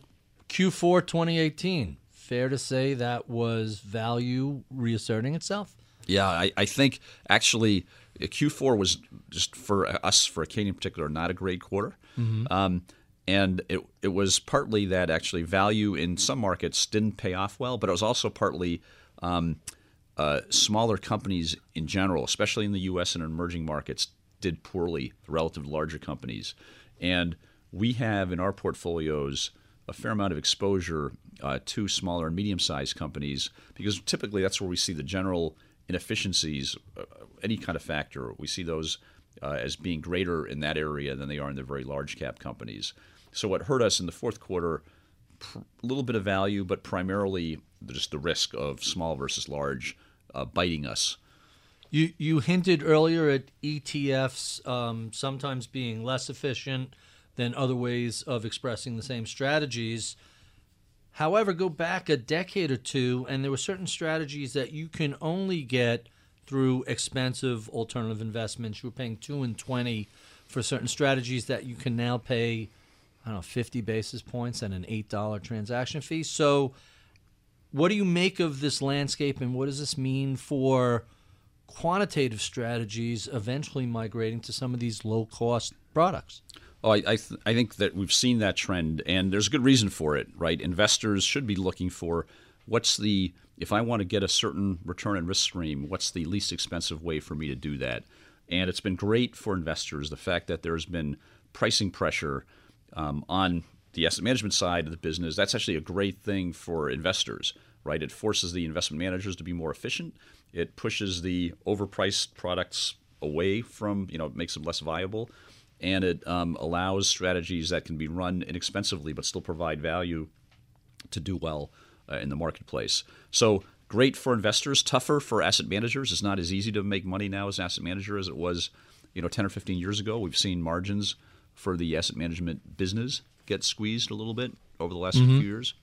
C: Q4 2018 fair to say that was value reasserting itself?
D: Yeah, I, I think actually uh, Q4 was just for us, for Acadian in particular, not a great quarter. Mm-hmm. Um, and it, it was partly that actually value in some markets didn't pay off well, but it was also partly um, uh, smaller companies in general, especially in the U.S. and emerging markets, did poorly relative to larger companies. And we have in our portfolios a fair amount of exposure uh, to smaller and medium-sized companies because typically that's where we see the general inefficiencies, uh, any kind of factor. We see those uh, as being greater in that area than they are in the very large cap companies. So what hurt us in the fourth quarter, a little bit of value, but primarily just the risk of small versus large uh, biting us.
C: You you hinted earlier at ETFs um, sometimes being less efficient than other ways of expressing the same strategies. However, go back a decade or two, and there were certain strategies that you can only get through expensive alternative investments. You were paying two and twenty for certain strategies that you can now pay, I don't know, fifty basis points and an eight dollar transaction fee. So, what do you make of this landscape, and what does this mean for quantitative strategies eventually migrating to some of these low cost products?
D: Oh, I I, th- I, think that we've seen that trend, and there's a good reason for it, right? Investors should be looking for what's the if I want to get a certain return and risk stream, what's the least expensive way for me to do that? And it's been great for investors the fact that there's been pricing pressure um, on the asset management side of the business. That's actually a great thing for investors, right? It forces the investment managers to be more efficient. It pushes the overpriced products away from, you know, makes them less viable and it um, allows strategies that can be run inexpensively but still provide value to do well uh, in the marketplace. So great for investors, tougher for asset managers. It's not as easy to make money now as an asset manager as it was, you know, 10 or 15 years ago. We've seen margins for the asset management business get squeezed a little bit over the last mm-hmm. few years.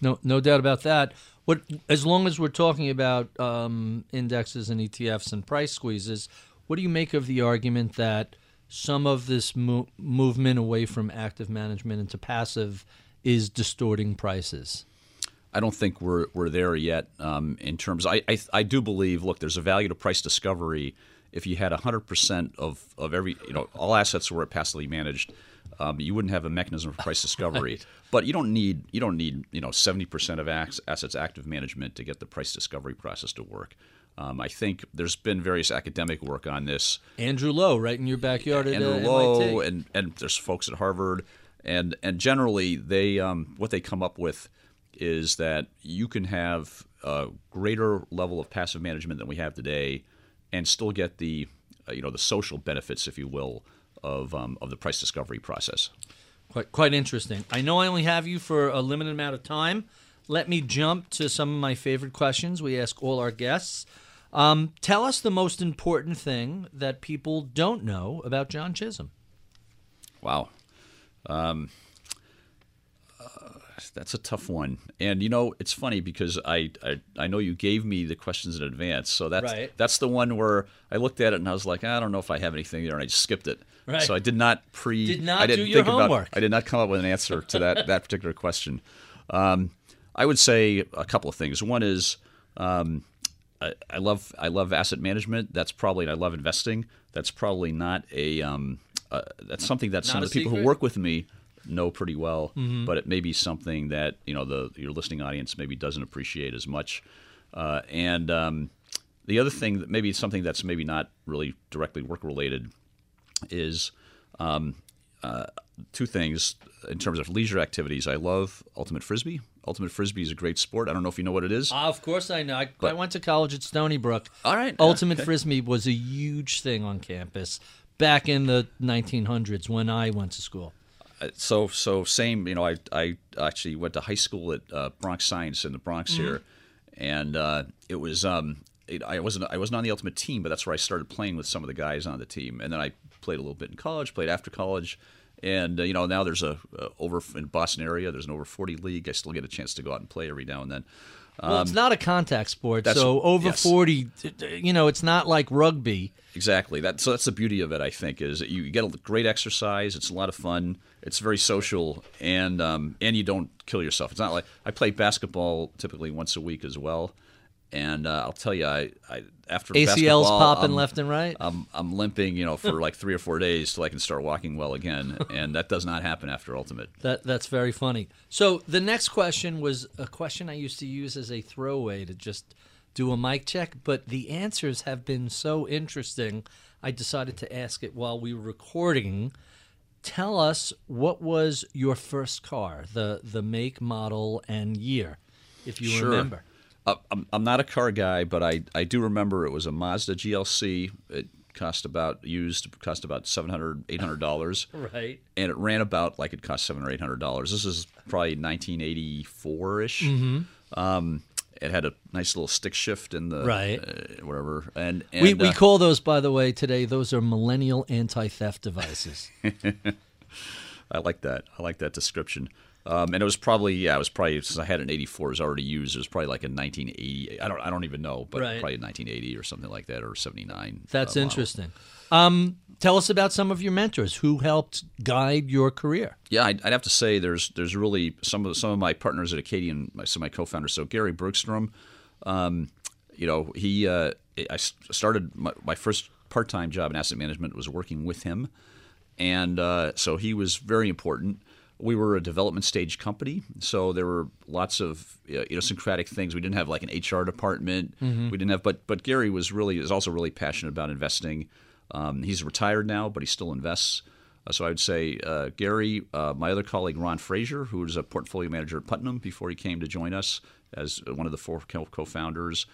C: No, no doubt about that. What, as long as we're talking about um, indexes and ETFs and price squeezes, what do you make of the argument that – some of this mo- movement away from active management into passive is distorting prices?
D: I don't think we're we're there yet. Um, in terms, I, I, I do believe. Look, there's a value to price discovery. If you had 100% of of every you know all assets were passively managed, um, you wouldn't have a mechanism for price discovery. right. But you don't need you don't need you know 70% of assets active management to get the price discovery process to work. Um, I think there's been various academic work on this.
C: Andrew Lo, right in your backyard at
D: Andrew
C: uh,
D: Lo, and and there's folks at Harvard, and and generally they um, what they come up with is that you can have a greater level of passive management than we have today, and still get the uh, you know the social benefits, if you will, of um, of the price discovery process.
C: Quite quite interesting. I know I only have you for a limited amount of time. Let me jump to some of my favorite questions we ask all our guests. Um, tell us the most important thing that people don't know about John Chisholm.
D: Wow. Um, uh, that's a tough one. And you know, it's funny because I, I, I know you gave me the questions in advance, so that's right. that's the one where I looked at it and I was like, I don't know if I have anything there, and I just skipped it. Right. So I did not pre.
C: Did not
D: I didn't
C: do your
D: think
C: homework.
D: About, I did not come up with an answer to that that particular question. Um, I would say a couple of things. One is um, I, I, love I love asset management. That's probably I love investing. That's probably not a um, uh, that's something that not some of the people secret? who work with me know pretty well. Mm-hmm. But it may be something that you know the your listening audience maybe doesn't appreciate as much. Uh, and um, the other thing that maybe something that's maybe not really directly work related is um, uh, two things in terms of leisure activities. I love ultimate frisbee. Ultimate frisbee is a great sport. I don't know if you know what it is.
C: Uh, of course I know. I, but, I went to college at Stony Brook.
D: All right.
C: Ultimate
D: okay.
C: frisbee was a huge thing on campus back in the 1900s when I went to school.
D: Uh, so so same. You know, I I actually went to high school at uh, Bronx Science in the Bronx mm-hmm. here, and uh, it was um, I wasn't I wasn't on the ultimate team, but that's where I started playing with some of the guys on the team, and then I played a little bit in college, played after college, and uh, you know now there's a uh, over in Boston area there's an over 40 league. I still get a chance to go out and play every now and then.
C: Um, well, it's um, not a contact sport, so over yes. 40, you know, it's not like rugby.
D: Exactly. That so that's the beauty of it. I think is that you get a great exercise. It's a lot of fun. It's very social, and um, and you don't kill yourself. It's not like I play basketball typically once a week as well. And uh, I'll tell you, I, I after
C: ACLs popping
D: I'm,
C: left and right.
D: I'm I'm limping, you know, for like three or four days till I can start walking well again, and that does not happen after Ultimate.
C: That that's very funny. So the next question was a question I used to use as a throwaway to just do a mic check, but the answers have been so interesting. I decided to ask it while we were recording. Tell us what was your first car, the the make, model, and year, if you
D: sure.
C: remember.
D: I'm, I'm not a car guy, but I, I do remember it was a Mazda GLC. It cost about used cost about 700 800 dollars.
C: Right.
D: And it ran about like it cost seven or eight hundred dollars. This is probably 1984ish
C: mm-hmm.
D: um, it had a nice little stick shift in the
C: right.
D: uh, whatever. And, and
C: we, we uh, call those by the way today those are millennial anti-theft devices.
D: I like that. I like that description Um, and it was probably yeah, it was probably since I had an '84, it was already used. It was probably like a 1980. I don't I don't even know, but
C: Right.
D: probably 1980 or something like that, or '79.
C: That's interesting. Um, tell us about some of your mentors who helped guide your career.
D: Yeah, I'd, I'd have to say there's there's really some of some of my partners at Acadian, my, some of my co-founders. So Gary Bergstrom, um, you know, he uh, I started my, my first part-time job in asset management was working with him, and uh, so he was very important. We were a development stage company, so there were lots of uh, idiosyncratic things. We didn't have like an HR department. We didn't have, but but Gary was really is also really passionate about investing. Um, he's retired now, but he still invests. Uh, so I would say uh, Gary, uh, my other colleague Ron Frashure, who was a portfolio manager at Putnam before he came to join us as one of the four co- co-founders.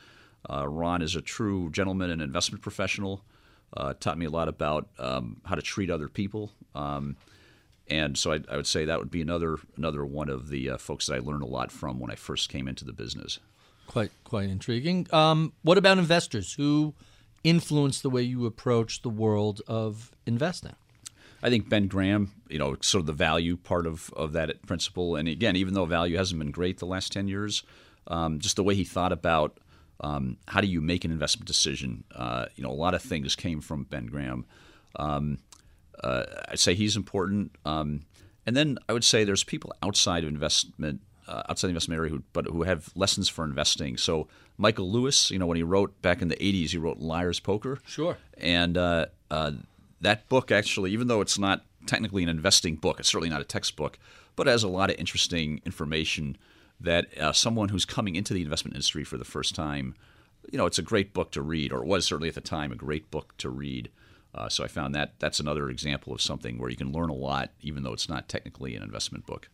D: Uh, Ron is a true gentleman and investment professional. Uh, taught me a lot about um, how to treat other people, um, and so I, I would say that would be another another one of the uh, folks that I learned a lot from when I first came into the business.
C: Quite quite intriguing. Um, what about investors who influence the way you approach the world of investing?
D: I think Ben Graham, you know, sort of the value part of, of that principle. And again, even though value hasn't been great the last 10 years, um, just the way he thought about um, how do you make an investment decision, uh, you know, a lot of things came from Ben Graham. Um, uh, I'd say he's important. Um, and then I would say there's people outside of investment, uh, outside the investment area, who, but who have lessons for investing. So Michael Lewis, you know, when he wrote back in the 80s, he wrote Liar's Poker.
C: Sure.
D: And uh, uh, that book actually, even though it's not technically an investing book, it's certainly not a textbook, but it has a lot of interesting information that uh, someone who's coming into the investment industry for the first time, you know, it's a great book to read, or it was certainly at the time a great book to read. Uh, so I found that that's another example of something where you can learn a lot, even though it's not technically an investment book.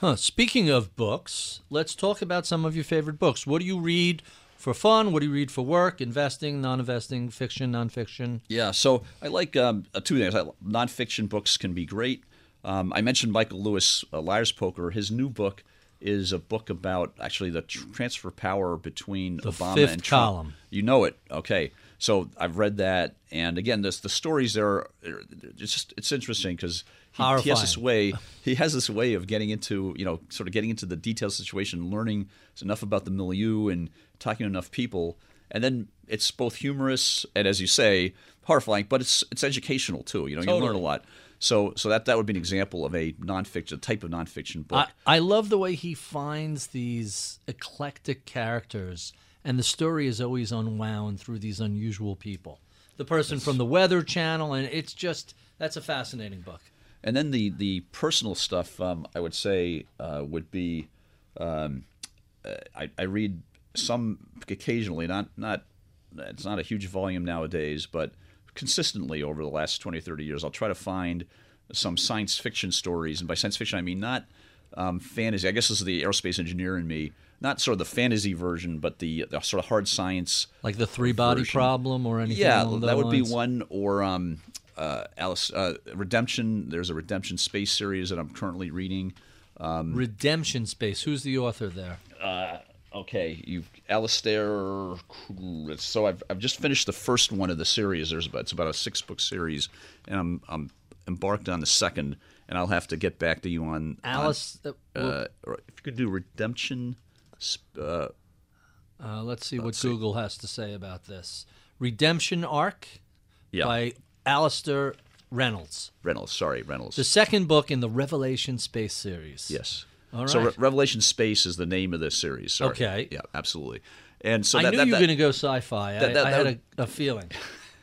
C: Huh. Speaking of books, let's talk about some of your favorite books. What do you read for fun? What do you read for work? Investing, non-investing, fiction, nonfiction.
D: Yeah, so I like um, uh, two things. I, nonfiction books can be great. Um, I mentioned Michael Lewis, uh, Liar's Poker. His new book is a book about actually the tr- transfer power between
C: The
D: Obama
C: fifth
D: and Trump.
C: column.
D: You know it, okay? So I've read that, and again, this, the stories there. Are, it's just it's interesting because he, he has this way. He has this way of getting into you know sort of getting into the detailed situation, learning enough about the milieu, and talking to enough people, and then it's both humorous and, as you say, horrifying, but it's it's educational too. You know, you learn a lot. So so that that would be an example of a nonfiction, a type of nonfiction book.
C: I, I love the way he finds these eclectic characters, and the story is always unwound through these unusual people. The person from the Weather Channel, and it's just that's a fascinating book.
D: And then the the personal stuff, um, I would say, uh, would be, um, uh, I, I read some occasionally, not not it's not a huge volume nowadays, but consistently over the last 20, 30 years, I'll try to find some science fiction stories, and by science fiction I mean not um, fantasy. I guess this is the aerospace engineer in me, not sort of the fantasy version, but the, the sort of hard science
C: Like the three body
D: version.
C: problem or anything.
D: yeah, that would be one. Or um, uh, Alice uh, Redemption. There's a Redemption space series that I'm currently reading.
C: Redemption Space. Who's the author there?
D: Okay, you Alastair. So I've I've just finished the first one of the series. There's about it's about a six book series, and I'm I'm embarked on the second, and I'll have to get back to you on
C: Alice. uh,
D: on, uh, if you could do Redemption. Uh,
C: Uh, let's see what Google has to say about this. Redemption Ark
D: yeah,
C: by Alastair Reynolds.
D: Reynolds. Sorry, Reynolds.
C: The second book in the Revelation Space series.
D: Yes.
C: All right.
D: So Re- Revelation Space is the name of this series. Sorry.
C: Okay.
D: Yeah, absolutely. And so
C: I
D: that,
C: knew
D: that,
C: you were going to go sci-fi.
D: that-
C: I, I had
D: would-
C: a, a feeling.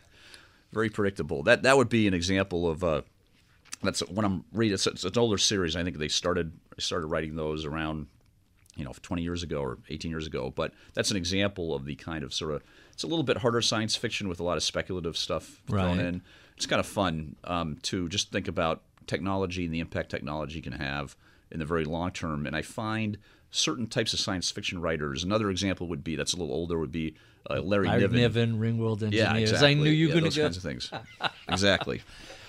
D: very predictable. That that would be an example of uh, that's when I'm reading. It's, it's an older series. I think they started I started writing those around you know 20 years ago or 18 years ago. But that's an example of the kind of sort of it's a little bit harder science fiction with a lot of speculative stuff thrown
C: Right.
D: in. It's kind of fun um, to just think about technology and the impact technology can have in the very long term. And I find certain types of science fiction writers. Another example would be that's a little older would be uh, Larry,
C: Larry
D: Niven.
C: Niven, Ringworld Engineers.
D: Yeah, exactly.
C: I knew you
D: yeah,
C: were going to go.
D: Those kinds of things. exactly.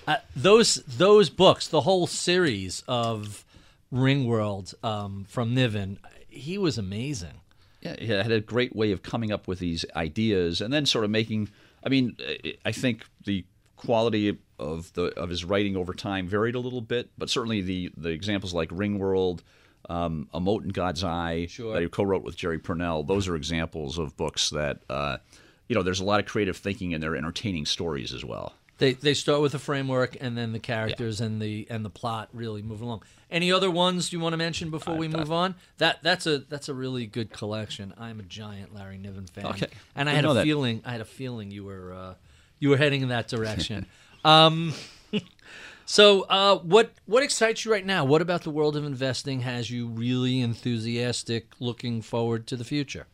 C: Uh, those those books, the whole series of Ringworld um, from Niven, he was amazing.
D: Yeah, he had a great way of coming up with these ideas and then sort of making. I mean, I- think the quality of the of his writing over time varied a little bit, but certainly the the examples like Ringworld, um, A Mote in God's Eye
C: sure.
D: that he co-wrote with Jerry Pournelle, those are examples of books that uh, you know there's a lot of creative thinking and they're entertaining stories as well.
C: They they start with a framework and then the characters yeah. and the and the plot really move along. Any other ones you want to mention before we move on? That that's a that's a really good collection. I'm a giant Larry Niven fan,
D: okay.
C: and I had a
D: that.
C: feeling I had a feeling you were uh, you were heading in that direction. um, so uh, what what excites you right now? What about the world of investing has you really enthusiastic, looking forward to the future?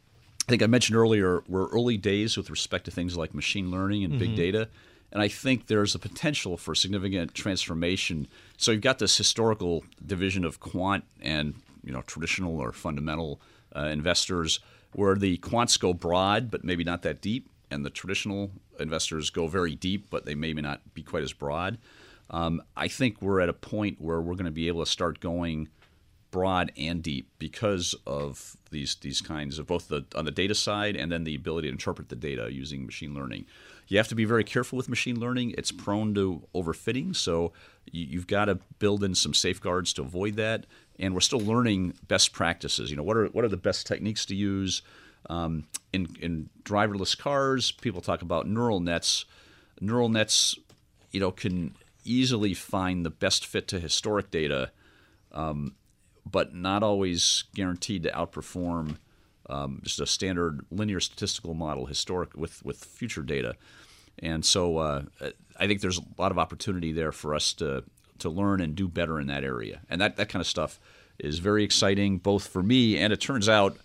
D: I think I mentioned earlier we're early days with respect to things like machine learning and mm-hmm. big data and I think there's a potential for significant transformation. So you've got this historical division of quant and you know traditional or fundamental uh, investors, where the quants go broad but maybe not that deep, and the traditional investors go very deep but they maybe not be quite as broad. Um, I think we're at a point where we're going to be able to start going broad and deep because of these these kinds of both the on the data side and then the ability to interpret the data using machine learning. You have to be very careful with machine learning. It's prone to overfitting, so you, have got to build in some safeguards to avoid that. And we're still learning best practices. You know, what are what are the best techniques to use um, in in driverless cars? People talk about neural nets. Neural nets, you know, can easily find the best fit to historic data, um, but not always guaranteed to outperform um, just a standard linear statistical model historic with with future data. And so uh, I think there's a lot of opportunity there for us to to learn and do better in that area. And that, that kind of stuff is very exciting, both for me and it turns out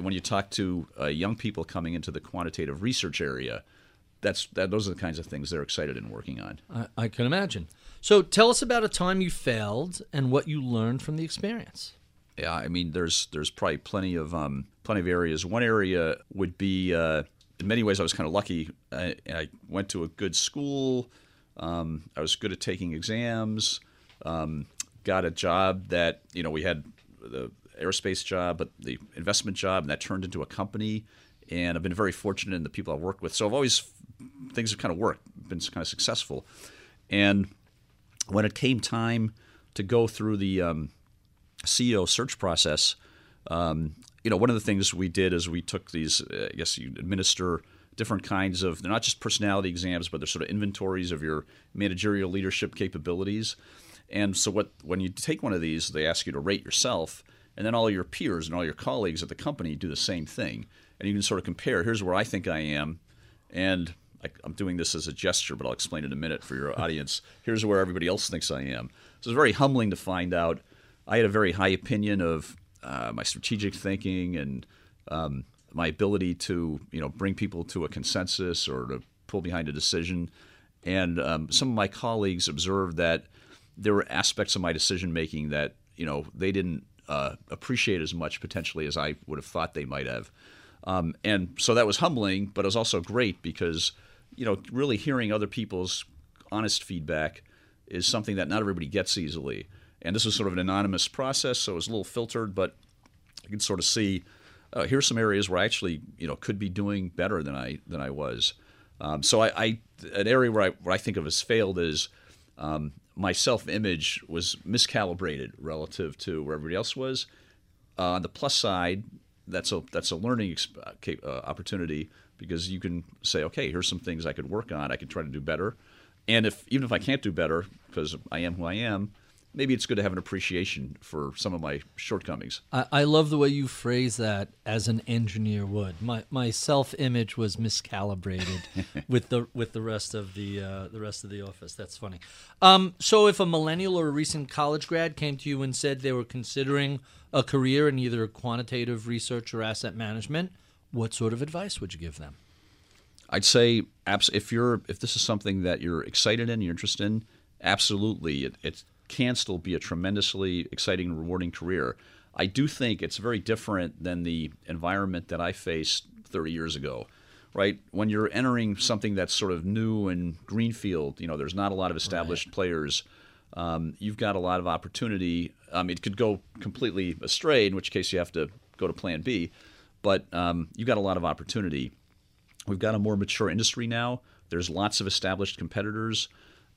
D: when you talk to uh, young people coming into the quantitative research area, that's that, those are the kinds of things they're excited in working on.
C: I, I can imagine. So tell us about a time you failed and what you learned from the experience.
D: Yeah, I mean, there's there's probably plenty of um, plenty of areas. One area would be, uh, in many ways, I was kind of lucky. I, I went to a good school. Um, I was good at taking exams. Um, got a job that you know we had the aerospace job, but the investment job, and that turned into a company. And I've been very fortunate in the people I've worked with. So I've always things have kind of worked, been kind of successful. And when it came time to go through the um, CEO search process, um, you know, one of the things we did is we took these, uh, I guess you administer different kinds of, they're not just personality exams, but they're sort of inventories of your managerial leadership capabilities. And so what when you take one of these, they ask you to rate yourself, and then all your peers and all your colleagues at the company do the same thing. And you can sort of compare, here's where I think I am, and I, am doing this as a gesture, but I'll explain in a minute for your audience. Here's where everybody else thinks I am. So it's very humbling to find out – I had a very high opinion of uh, my strategic thinking and um, my ability to you know bring people to a consensus or to pull behind a decision. And um, some of my colleagues observed that there were aspects of my decision making that you know they didn't uh, appreciate as much potentially as I would have thought they might have. Um, and so that was humbling, but it was also great because you know really hearing other people's honest feedback is something that not everybody gets easily. And this was sort of an anonymous process, so it was a little filtered, but you can sort of see uh, here's some areas where I actually you know could be doing better than I than I was. Um, so I, I, an area where I where I think of as failed is um, my self image was miscalibrated relative to where everybody else was. Uh, on the plus side, that's a that's a learning exp- uh, opportunity because you can say, okay, here's some things I could work on. I could try to do better, and if even if I can't do better because I am who I am, maybe it's good to have an appreciation for some of my shortcomings.
C: I, I love the way you phrase that as an engineer would. My my self image was miscalibrated with the with the rest of the uh, the rest of the office. That's funny. Um, so if a millennial or a recent college grad came to you and said they were considering a career in either quantitative research or asset management, what sort of advice would you give them?
D: I'd say if you're if this is something that you're excited in, you're interested in, absolutely. It, it's can still be a tremendously exciting and rewarding career. I do think it's very different than the environment that I faced 30 years ago, right? When you're entering something that's sort of new and greenfield, you know, there's not a lot of established right. players. Um, you've got a lot of opportunity. Um, it could go completely astray, in which case you have to go to Plan B, but um, you've got a lot of opportunity. We've got a more mature industry now. There's lots of established competitors,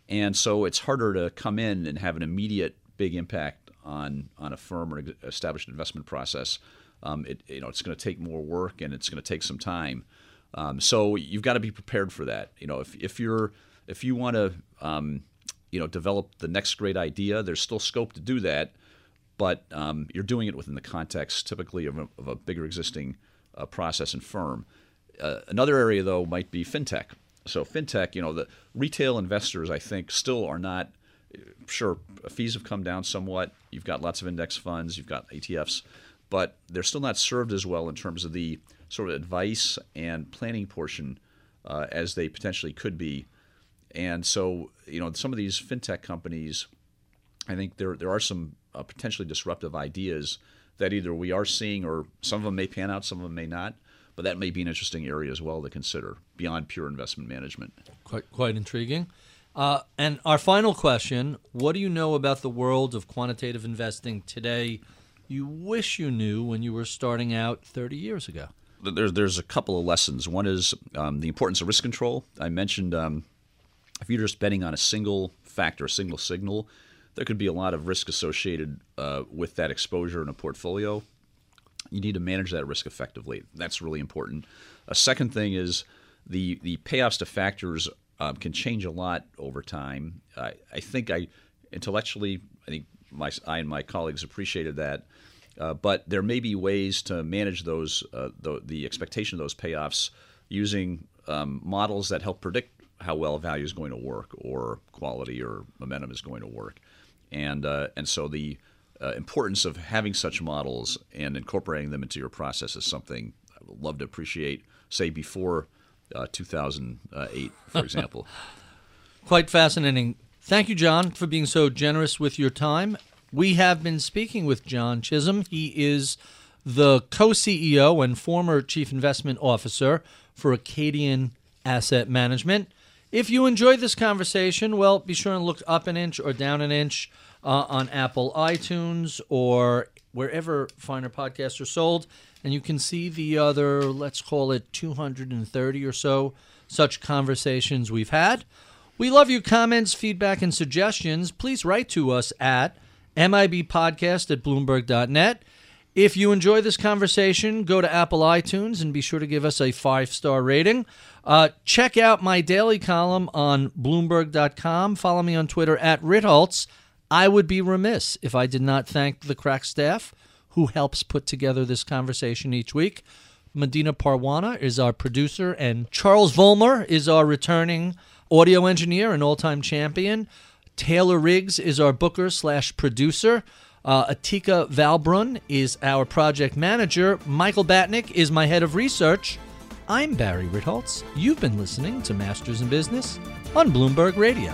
D: and so it's harder to come in and have an immediate big impact on on a firm or established investment process. Um, it, you know, it's going to take more work and it's going to take some time. Um, so you've got to be prepared for that. You know, if, if you're if you want to um, you know develop the next great idea, there's still scope to do that, but um, you're doing it within the context typically of a, of a bigger existing uh, process and firm. Uh, another area though might be fintech. So fintech, you know, the retail investors I think still are not sure fees have come down somewhat. You've got lots of index funds, you've got ETFs, but they're still not served as well in terms of the sort of advice and planning portion uh, as they potentially could be. And so, you know, some of these fintech companies, I think there there are some uh, potentially disruptive ideas that either we are seeing or some of them may pan out, some of them may not. But that may be an interesting area as well to consider beyond pure investment management.
C: Quite quite intriguing. Uh, and our final question What do you know about the world of quantitative investing today you wish you knew when you were starting out 30 years ago?
D: There's, there's a couple of lessons. One is um, the importance of risk control. I mentioned um, if you're just betting on a single factor, a single signal, there could be a lot of risk associated uh, with that exposure in a portfolio. You need to manage that risk effectively. That's really important. A second thing is the the payoffs to factors um, can change a lot over time. I, I think I intellectually, I think my I and my colleagues appreciated that. Uh, but there may be ways to manage those uh, the, the, expectation of those payoffs using um, models that help predict how well value is going to work or quality or momentum is going to work, and uh, and so the uh, importance of having such models and incorporating them into your process is something I would love to appreciate. Say before uh, 2008, for example.
C: Quite fascinating. Thank you, John, for being so generous with your time. We have been speaking with John Chisholm. He is the co CEO and former chief investment officer for Acadian Asset Management. If you enjoyed this conversation, well, be sure and look up an inch or down an inch uh, on Apple iTunes or wherever finer podcasts are sold and you can see the other, let's call it 230 or so such conversations we've had. We love your comments, feedback, and suggestions. Please write to us at MIBpodcast at Bloomberg.net. If you enjoy this conversation, go to Apple iTunes and be sure to give us a five star rating. Uh, check out my daily column on Bloomberg.com. Follow me on Twitter at Ritholtz. I would be remiss if I did not thank the crack staff who helps put together this conversation each week. Medina Parwana is our producer, and Charles Vollmer is our returning audio engineer and all time champion. Taylor Riggs is our booker slash producer. Uh, Atika Valbrun is our project manager. Michael Batnick is my head of research. I'm Barry Ritholtz. You've been listening to Masters in Business on Bloomberg Radio.